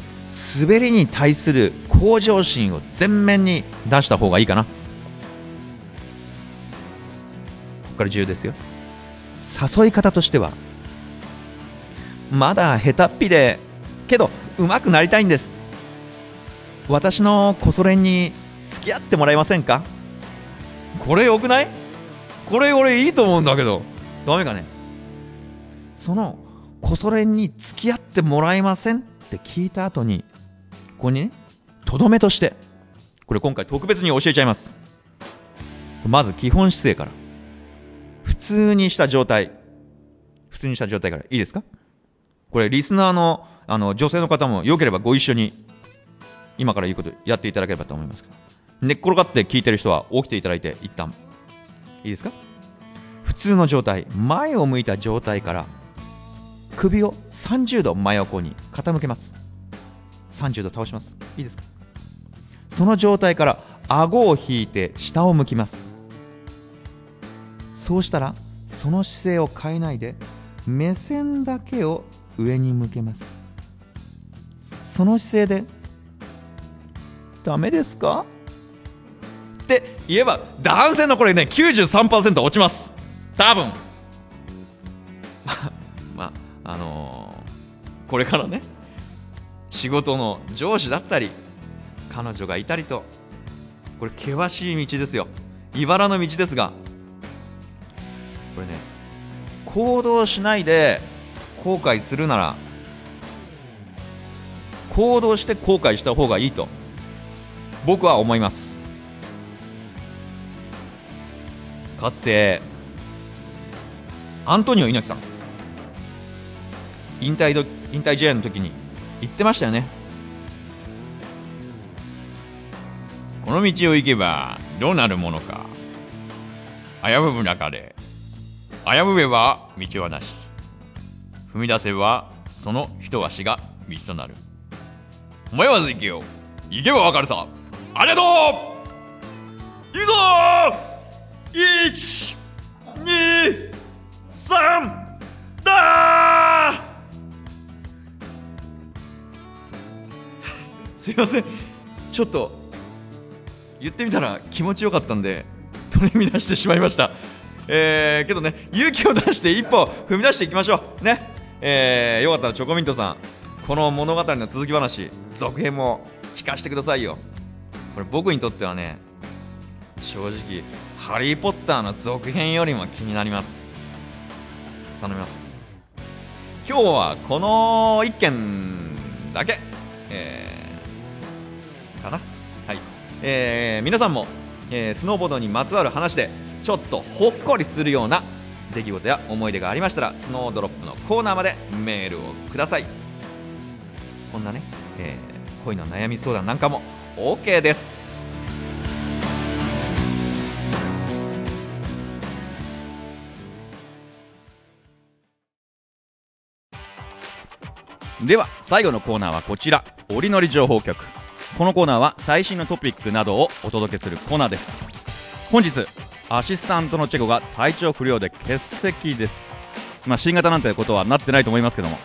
滑りに対する向上心を前面に出した方がいいかな。ここから重要ですよ。誘い方としてはまだ下手っぴでけど上手くなりたいんです。私のコソ練に付き合ってもらえませんか？これよくない？これ俺いいと思うんだけど。ダメかね？そのコソ練に付き合ってもらえませんって聞いた後にここにねとどめとしてこれ今回特別に教えちゃいます。まず基本姿勢から。普通にした状態。普通にした状態から。いいですか？これリスナーのあの女性の方もよければご一緒に今から言うことやっていただければと思いますけど。寝っ転がって聞いてる人は起きていただいて一旦。いいですか？普通の状態前を向いた状態から
首を30度真横に傾けます。30度倒します。いいですか？その状態から顎を引いて下を向きます。そうしたらその姿勢を変えないで目線だけを上に向けます。その姿勢でダメですか？
って言えば男性のこれね93%落ちます。多分。まああのーこれからね仕事の上司だったり彼女がいたりとこれ険しい道ですよ。茨の道ですがこれね行動しないで後悔するなら行動して後悔した方がいいと。僕は思います。かつてアントニオ猪木さん引退ど引退試合の時に言ってましたよね。この道を行けばどうなるものか。危ぶむ中で危ぶめば道はなし。踏み出せばその一足が道となる。迷わず行けよ行けばわかるさ。ありがとう。いいぞ1 2 3だすいません。ちょっと言ってみたら気持ちよかったんで取り乱してしまいました。えー、けどね勇気を出して一歩踏み出していきましょう。ね。えー、よかったらチョコミントさんこの物語の続き話続編も聞かせてくださいよ。これ僕にとってはね正直「ハリー・ポッター」の続編よりも気になります。頼みます。今日はこの1件だけ、えーかな？はい、えー皆さんも、えースノーボードにまつわる話でちょっとほっこりするような出来事や思い出がありましたらスノードロップのコーナーまでメールをください。こんなね、えー恋の悩み相談なんかも OK です。では最後のコーナーはこちら。折りのり情報局。このコーナーは最新のトピックなどをお届けするコーナーです。本日アシスタントのチェコが体調不良で欠席です。まあ新型なんてことはなってないと思いますけども。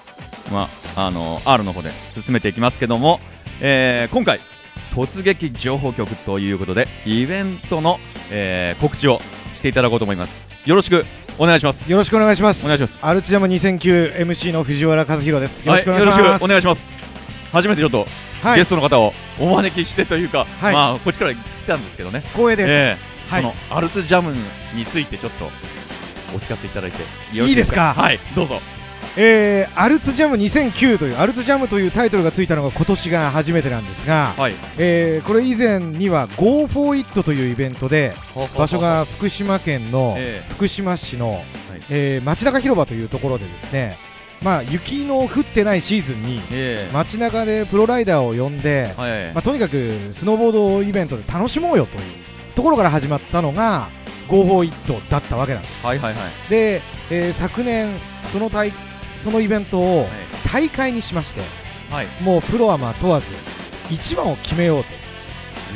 まああの R の方で進めていきますけども、えー今回突撃情報局ということでイベントの、えー告知をしていただこうと思います。よろしくお願いします。
よろしくお願いします。
お願いします。
アルツジャム 2009MC の藤原和弘です。よろしくお願いし
は
ます。
よろしくお願いします。初めてちょっと、
はい。
ゲストの方をお招きしてというか、
はい。
まあこっちから来たんですけどね。
光栄です。
ええ。
はい。
そのアルツジャムについてちょっとお聞かせいただいて
いいですか？
はいどうぞ
えーアルツジャム2009というアルツジャムというタイトルがついたのが今年が初めてなんですが、
はい。
えーこれ以前には Go for It というイベントで場所が福島県の
ええ。
福島市の、えー街中広場というところでですね、まあ雪の降ってないシーズンに
ええ。
街中でプロライダーを呼んで、
はい。
まあ、とにかくスノーボードイベントで楽しもうよというところから始まったのが Go for It だったわけなんです。
はいはいはい。
で、えー昨年その大そのイベントを大会にしまして
はい。
もうプロアマ問わず一番を決めようと。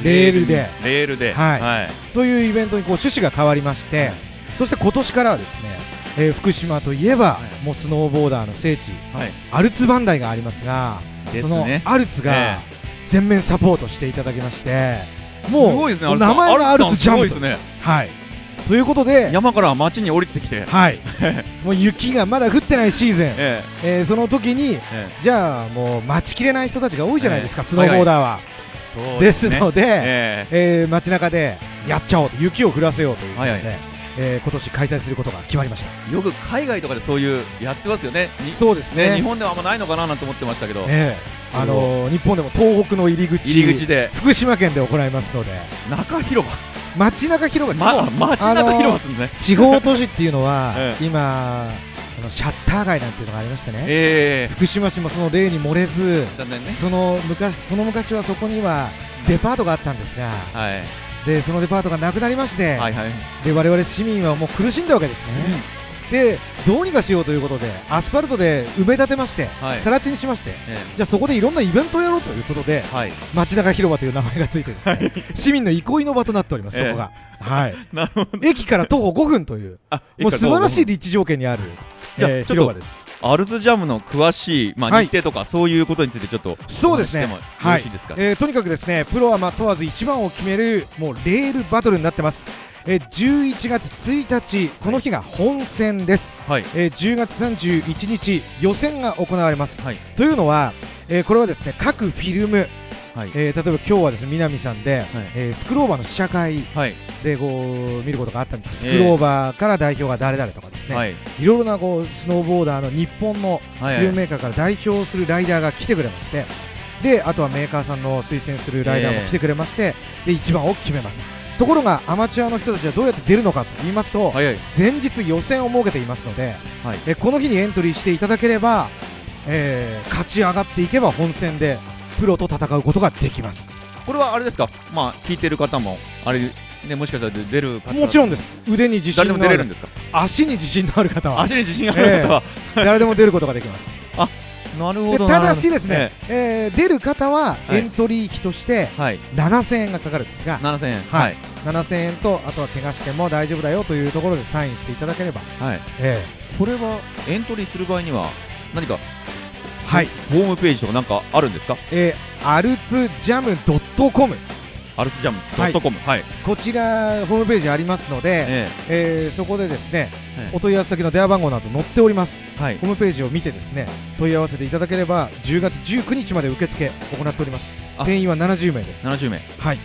レールで。
レールで。
はい。
はい。
というイベントにこう趣旨が変わりまして、そして今年からはですね、えー福島といえば、
い。
もうスノーボーダーの聖地
はい。
アルツバンダイがありますが
です
その
ね
アルツが
え
全面サポートしていただきまして、
す
もう
ね。
名前がアルツジャムと
すごいですね。
はいということで、
山から町に降りてきて。
はい、もう雪がまだ降ってないシーズン、
え
え。ーその時に
ええ。
じゃあもう待ちきれない人たちが多いじゃないですか、
ええ
スノーボーダーは。
えそうね
ですので、
え
え。ー街中でやっちゃおうと雪を降らせようということで、
はいはい。
えー今年開催することが決まりました。
えよく海外とかでそういうやってますよね。に
そうですね。
ね日本ではあんまないのかななんて思ってましたけど。
ええ。あのー日本でも東北の入り口
入り口で。
福島県で行いますので。
中広場
街中広場
ま街中広場ですね。
地方都市っていうのは、
え
今あのシャッター街なんていうのがありましてね、
え
福島市もその例に漏れず
ね。
その昔その昔はそこにはデパートがあったんですが
はい。
でそのデパートがなくなりまして、
はいはい。
で我々市民はもう苦しんだわけですね、でどうにかしようということでアスファルトで埋め立てまして、
はい。
更地にしまして
え
じゃあそこでいろんなイベントをやろうということで
えはい。
街中広場という名前がついてですね、市民の憩いの場となっております、
ええ。
そこが、はい、
なるほど。
駅から徒歩5分という
あ
もう素晴らしい
い
立地条件にある、えー広場です。
アルツジャムの詳しい、まあ、
はい。
日程とか、そういうことについてちょっと
そうですね。
お話ししてもよろしいですか、
えーとにかくですねプロアマ問わず一番を決めるもうレールバトルになってます、えー11月1日この日が本戦です、
はい。
えー10月31日予選が行われます。
はい。
というのは、えーこれはですね各フィルム、
はい。
えー例えば今日はですね南さんで、えースクローバーの試写会
はい。
でこう見ることがあったんですスクローバーから代表が誰々とかですね、
はい。
いろいろなこうスノーボーダーの日本の
はい。
フィルムメーカーから代表するライダーが来てくれまして。であとはメーカーさんの推薦するライダーも来てくれまして、で一番を決めますところがアマチュアの人たちはどうやって出るのかと言いますと、
はいはい。
前日予選を設けていますので、
はい。
えこの日にエントリーしていただければ、えー勝ち上がっていけば本戦でプロと戦うことができます。
これはあれですか、まあ、聞いてる方もあれ、ね、もしかしたら出る方。
もちろんです。腕に自信のある
も出れるんですか？
足に自信のある方は。
足に自信がある方は、
誰でも出ることができます
なるほ
で
ど。
ただしですね、えー出る方は
はい。
エントリー費として
ええはい。
7000円がかかるんですが、
7000円
はい。7000円とあとは怪我しても大丈夫だよというところでサインしていただければ、
はい。
え
これはエントリーする場合には何か
ーはい、
ホームページとかなんかあるんですか？
えー、アルツジャム .com
アルツジャム
はい
.com はい、
こちらホームページありますので、
え
え。ーそこでですね、
え
お問い合わせ先の電話番号など載っております。
えはい。
ホームページを見てですね問い合わせていただければ10月19日まで受付行っております。
あ。
定員は70名です。
70名。
はい。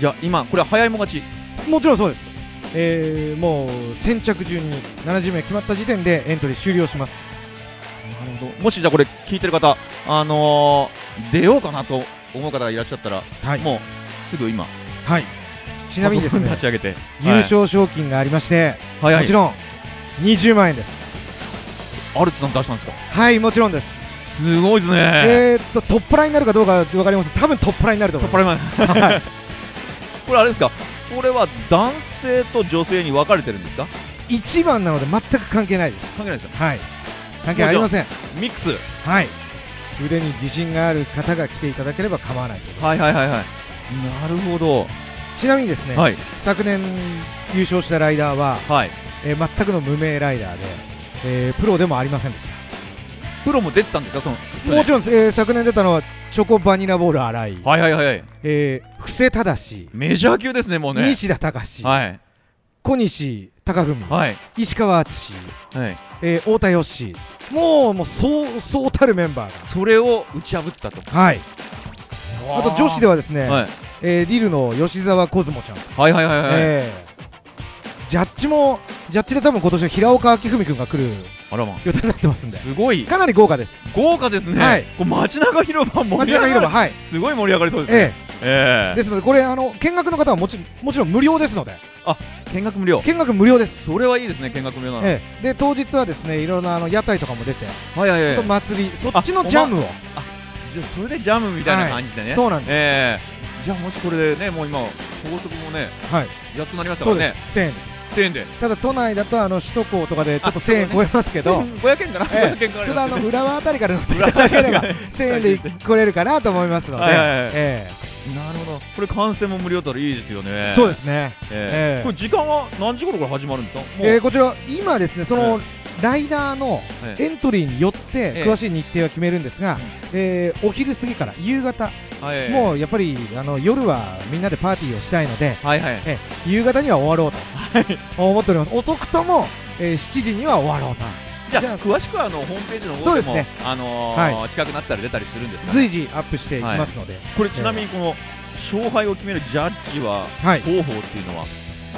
じゃあ今これは早いも勝ち。
もちろんそうです、えーもう先着順に70名決まった時点でエントリー終了します。
なるほど。もしじゃあこれ聞いてる方あのー出ようかなと思う方がいらっしゃったら
はい。
もうすぐ今。
はいちなみにですね
立ち上げて。
優勝賞金がありまして、
はい。はい
もちろん20万円です。
アルツさん出したんですか？
はいもちろんです、
すごいですね。
えーっとトップラインになるかどうか分かりません。多分トップラインになると思い
トッ
ます
プライン前
はい。
これあれですか？これは男性と女性に分かれてるんですか
？1番なので全く関係ないです。
関係ないですか？
はい。関係ありません。
ミックス。
はい。腕に自信がある方が来ていただければ構わないと。
はいはいはいはい。なるほど
ちなみにですね、
はい。
昨年優勝したライダーは、
はい。
えー全くの無名ライダーで、えープロでもありませんでし
プロも出てたんですか？その
たもちろん、えー昨年出たのはチョコバニラボール新井、
はいはいはいはい。
えー布施忠
メジャー級ですねもうね。
西田隆、
はい。
小西貴文、
はい。
石川敦、
はい。
えー太田義。もうもうそうそうたるメンバー
それを打ち破ったと。
がはい。あと女子ではですね、
はい
えーリルの吉沢コズモちゃん、
はいはいはいはい。
えージャッジもジャッジで多分今年は平岡明文君が来る
あらま
予定になってますんで。す
ごい。
かなり豪華です。
豪華ですね。
はい。
こう街中広場盛
街中広場はい。
すごい盛り上がりそうですね。
え
え。え
え。ですのでこれあの見学の方はもちもちろん無料ですので。
見学無料。
見学無料です。
それはいいですね見学無料なの。
ええ。で当日はですねいろんなあの屋台とかも出て
はいはいはい
祭りそっちのジャムを。
じゃあそれでジャムみたいな感じでね。
そうなんです。
ええじゃあもしこれでねもう今高速もね
はい。
安くなりましたからね。
す。1000円です。
1000円で。
ただ都内だとあの首都高とかでちょっと
あそう
1000円超えますけど。
500円かな？
ええ。
500円かかり
ちょっとあの浦和あたりから乗っていただければ1000円で来れるかなと思いますので。
はいはいはい。
え
なるほど。これ観戦も無料だったらいいですよね。
えそうですね。ええ。
ええ。これ時間は何時頃から始まるんですか？
えーこちら今ですねそのライダーの
ええ。
エントリーによって
ええ。
詳しい日程は決めるんですが、えーお昼過ぎから夕方、
はい
もうやっぱりあの夜はみんなでパーティーをしたいので
はいはい。
え夕方には終わろうと思っております。遅くとも、えー7時には終わろうと。
じゃあ詳しくはあのホームページの方でも
ですね。
あのー近くなったら出たりするんですか
随時アップしていきますので、
これちなみにこの勝敗を決めるジャッジは
はい、
方法っていうのは？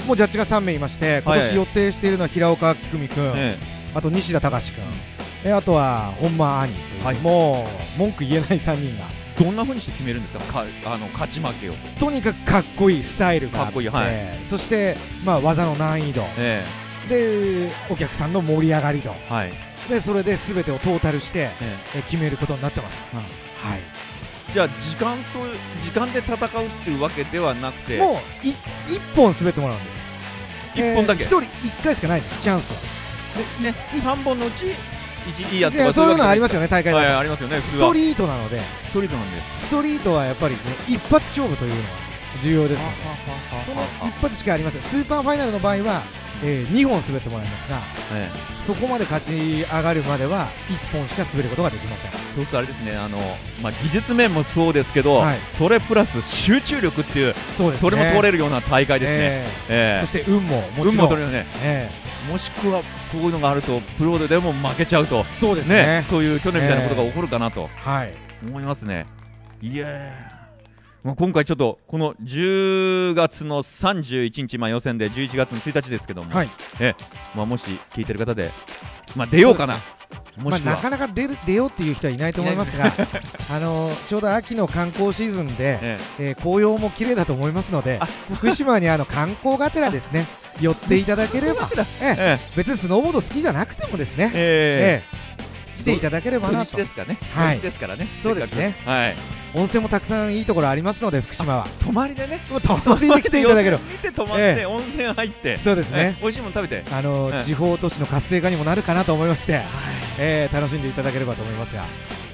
もうジャッジが3名いまして今
はい。はい
年予定しているのは平岡明文君、
え
あと西田隆君、えあとは本間兄。という、
はい。
もう文句言えない3人が。
えどんな風にして決めるんですか？かあの勝ち負けを。
とにかくかっこいいスタイルがあって。
はい。
そして、まあ、技の難易度。
え
でお客さんの盛り上がり度。
えはい。
でそれで全てをトータルして、
え
え。決めることになってます、はい。
えじゃあ時間と時間で戦うっていうわけではなくて。
もうい1本滑ってもらうんです。
一本だけ。
1人1回しかないんです。チャンスは
ね、3本のうち1いいやつ
い
とか
やそういうのあります
よ
よね大会
はい、
だ
ありますよね、
ストリートなので。
ストリートなんで。
ストリートはやっぱりね一発勝負というのは重要ですのでその一発しかありません。スーパーファイナルの場合は、え2本滑ってもらいますが
え
そこまで勝ち上がるまでは1本しか滑ることができません。
えそうするとあれですね、あのまあ、技術面もそうですけど、
はい。
それプラス集中力っていう、
そうですね。
それも通れるような大会ですね。
え
え。え
ーそして運もも
運
ちろん。
も取れるね。
え。
もしくはそういうのがあると、プロでも負けちゃうと、
ーそうです
ね。
ね
そういう去年みたいなことが起こるかなと
はい。
思いますね。いやー。まあ今回ちょっとこの10月の31日、まあ、予選で11月の1日ですけども、
はい。
えまあ、もし聞いてる方で、まあ、出ようかな、も
まあ、なかなか出る出ようっていう人はいないと思いますが、あのちょうど秋の観光シーズンで、
え。
えー紅葉も綺麗だと思いますので
あ、
福島にあの観光がてらですね、寄っていただければ、え
え
え別にスノーボード好きじゃなくてもですね、
え
え。え来ていただければ
土
なと。
日で、すかね、
はい。
ですからね、
そうですね。
はい、
温泉もたくさんいいところありますので、福島は、
泊まりでね、
泊まりに来ていただける
見て泊まって、
ええ。
温泉入って、
そうですね。
ええ。美味しいもの食べて、
あの
ええ。
地方都市の活性化にもなるかなと思いまして、ええ楽しんでいただければと思いますが、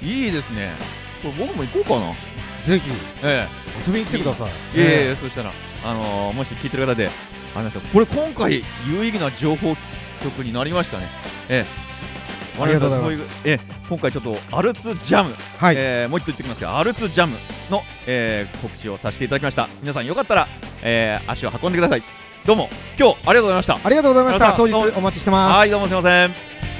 いいですね、これ僕も行こうかな、
ぜひ。
え
遊びに来てください。
えい。えい
え
え。そしたら、あのーもし聞いてる方で、あれなんですかこれ、今回、有意義な情報局になりましたね。ええ
ありがとうございます
ええ今回ちょっとアルツジャム、
えはい、
えーもう一度言っておきますが、アルツジャムの、えー告知をさせていただきました。皆さんよかったら、えー足を運んでください。どうも、今日ありがとうございました。
ありがとうございました。当日お待ちしてます。
はい、どうもすみません。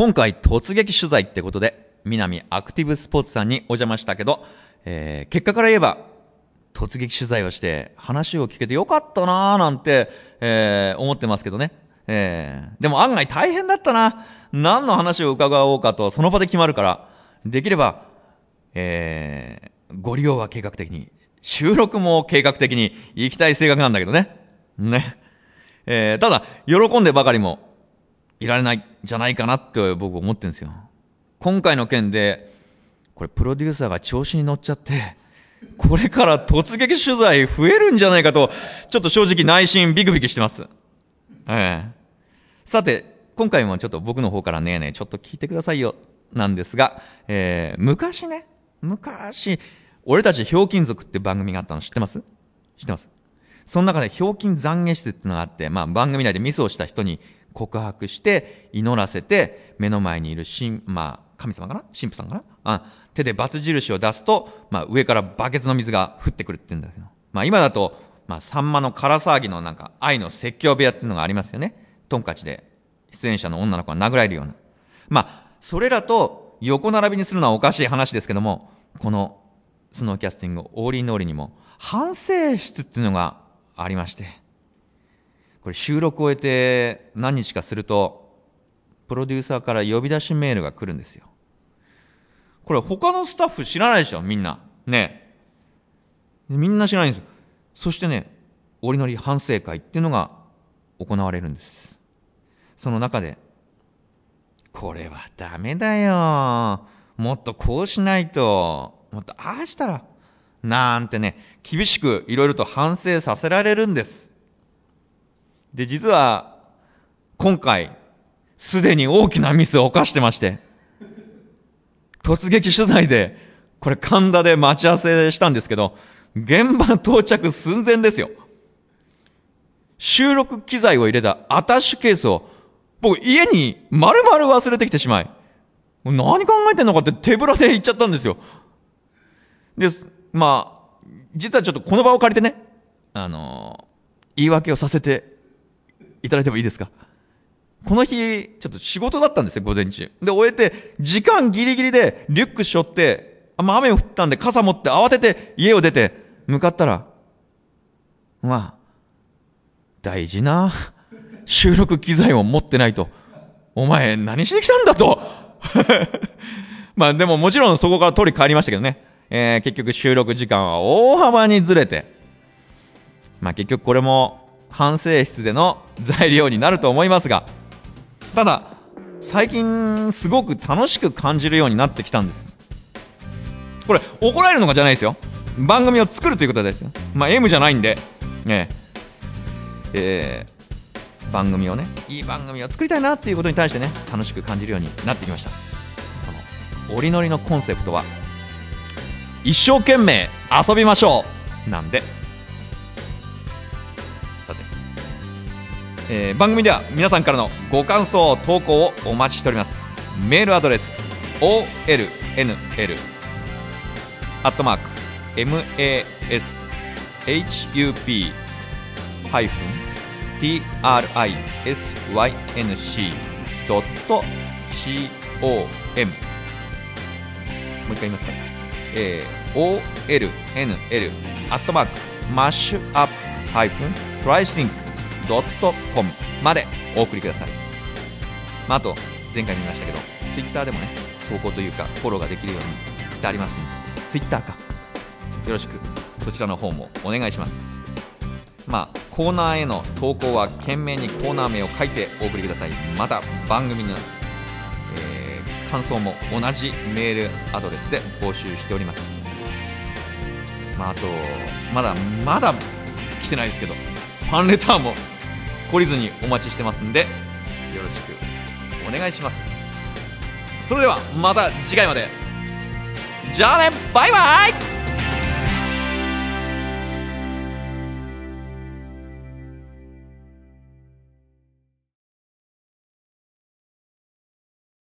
今回突撃取材ってことで、南アクティブスポーツさんにお邪魔したけど、えー結果から言えば、突撃取材をして話を聞けてよかったなーなんて、えー思ってますけどね。えーでも案外大変だったな。何の話を伺おうかとその場で決まるから、できれば、えーご利用は計画的に、収録も計画的に行きたい性格なんだけどね。ね。えーただ、喜んでばかりもいられないじゃないかなって僕思ってるんですよ。今回の件で、これプロデューサーが調子に乗っちゃって、これから突撃取材増えるんじゃないかと、ちょっと正直内心ビクビクしてます。ええさて、今回もちょっと僕の方からねえねえちょっと聞いてくださいよ、なんですが、えー昔ね、昔、俺たちひょうきん族って番組があったの知ってます？知ってますその中でひょうきん懺悔室ってのがあって、まあ番組内でミスをした人に告白して、祈らせて、目の前にいる神、まあ神様かな？神父さんかな？あ手で罰印を出すと、まあ上からバケツの水が降ってくるって言うんだけど。まあ今だと、まあさんまのから騒ぎのなんか愛の説教部屋っていうのがありますよね。トンカチで出演者の女の子が殴られるような。まあ、それらと横並びにするのはおかしい話ですけども、このスノーキャスティングオーリーノーリーにも反省室っていうのがありまして、これ収録を終えて何日かすると、プロデューサーから呼び出しメールが来るんですよ。これ他のスタッフ知らないでしょ、みんな。ねみんな知らないんですよ。そしてね、オリノリ反省会っていうのが行われるんです。その中で、これはダメだよ。もっとこうしないと、もっとああしたら、なんてね、厳しくいろいろと反省させられるんです。で、実は、今回、すでに大きなミスを犯してまして、突撃取材で、これ神田で待ち合わせしたんですけど、現場到着寸前ですよ。収録機材を入れたアタッシュケースを、僕家に丸々忘れてきてしまい、何考えてんのかって手ぶらで行っちゃったんですよ。です。まあ、実はちょっとこの場を借りてね、あのー言い訳をさせていただいてもいいですか？この日、ちょっと仕事だったんですよ、午前中。で、終えて、時間ギリギリでリュック背負って、あまあ雨降ったんで傘持って慌てて家を出て向かったら、まあ、大事な収録機材を持ってないと、お前何しに来たんだと。まあでももちろんそこから取り帰りましたけどね。えー結局収録時間は大幅にずれて、まあ結局これも反省室での材料になると思いますが、ただ、最近すごく楽しく感じるようになってきたんです。これ怒られるのかじゃないですよ。番組を作るということですよ。まあ M じゃないんで。ね。えー番組をねいい番組を作りたいなっていうことに対してね楽しく感じるようになってきました。この折りのりのコンセプトは一生懸命遊びましょう。なんで。えー番組では皆さんからのご感想投稿をお待ちしております。メールアドレス OLNL アットマーク MASHUP ハイフン prisync.com もう一回言いますか、えー、OLNL アットマークマッシュアップハイフン .com までお送りください、まあ、あと前回も言いましたけどツイッターでもね投稿というかフォローができるようにしてありますツイッターか。よろしく。そちらの方もお願いします。まあ、コーナーへの投稿は件名にコーナー名を書いてお送りください。また番組の、えー感想も同じメールアドレスで募集しております。まああとまだまだ来てないですけどファンレターも懲りずにお待ちしてますんでよろしくお願いします。それではまた次回まで。じゃあねバイバイ!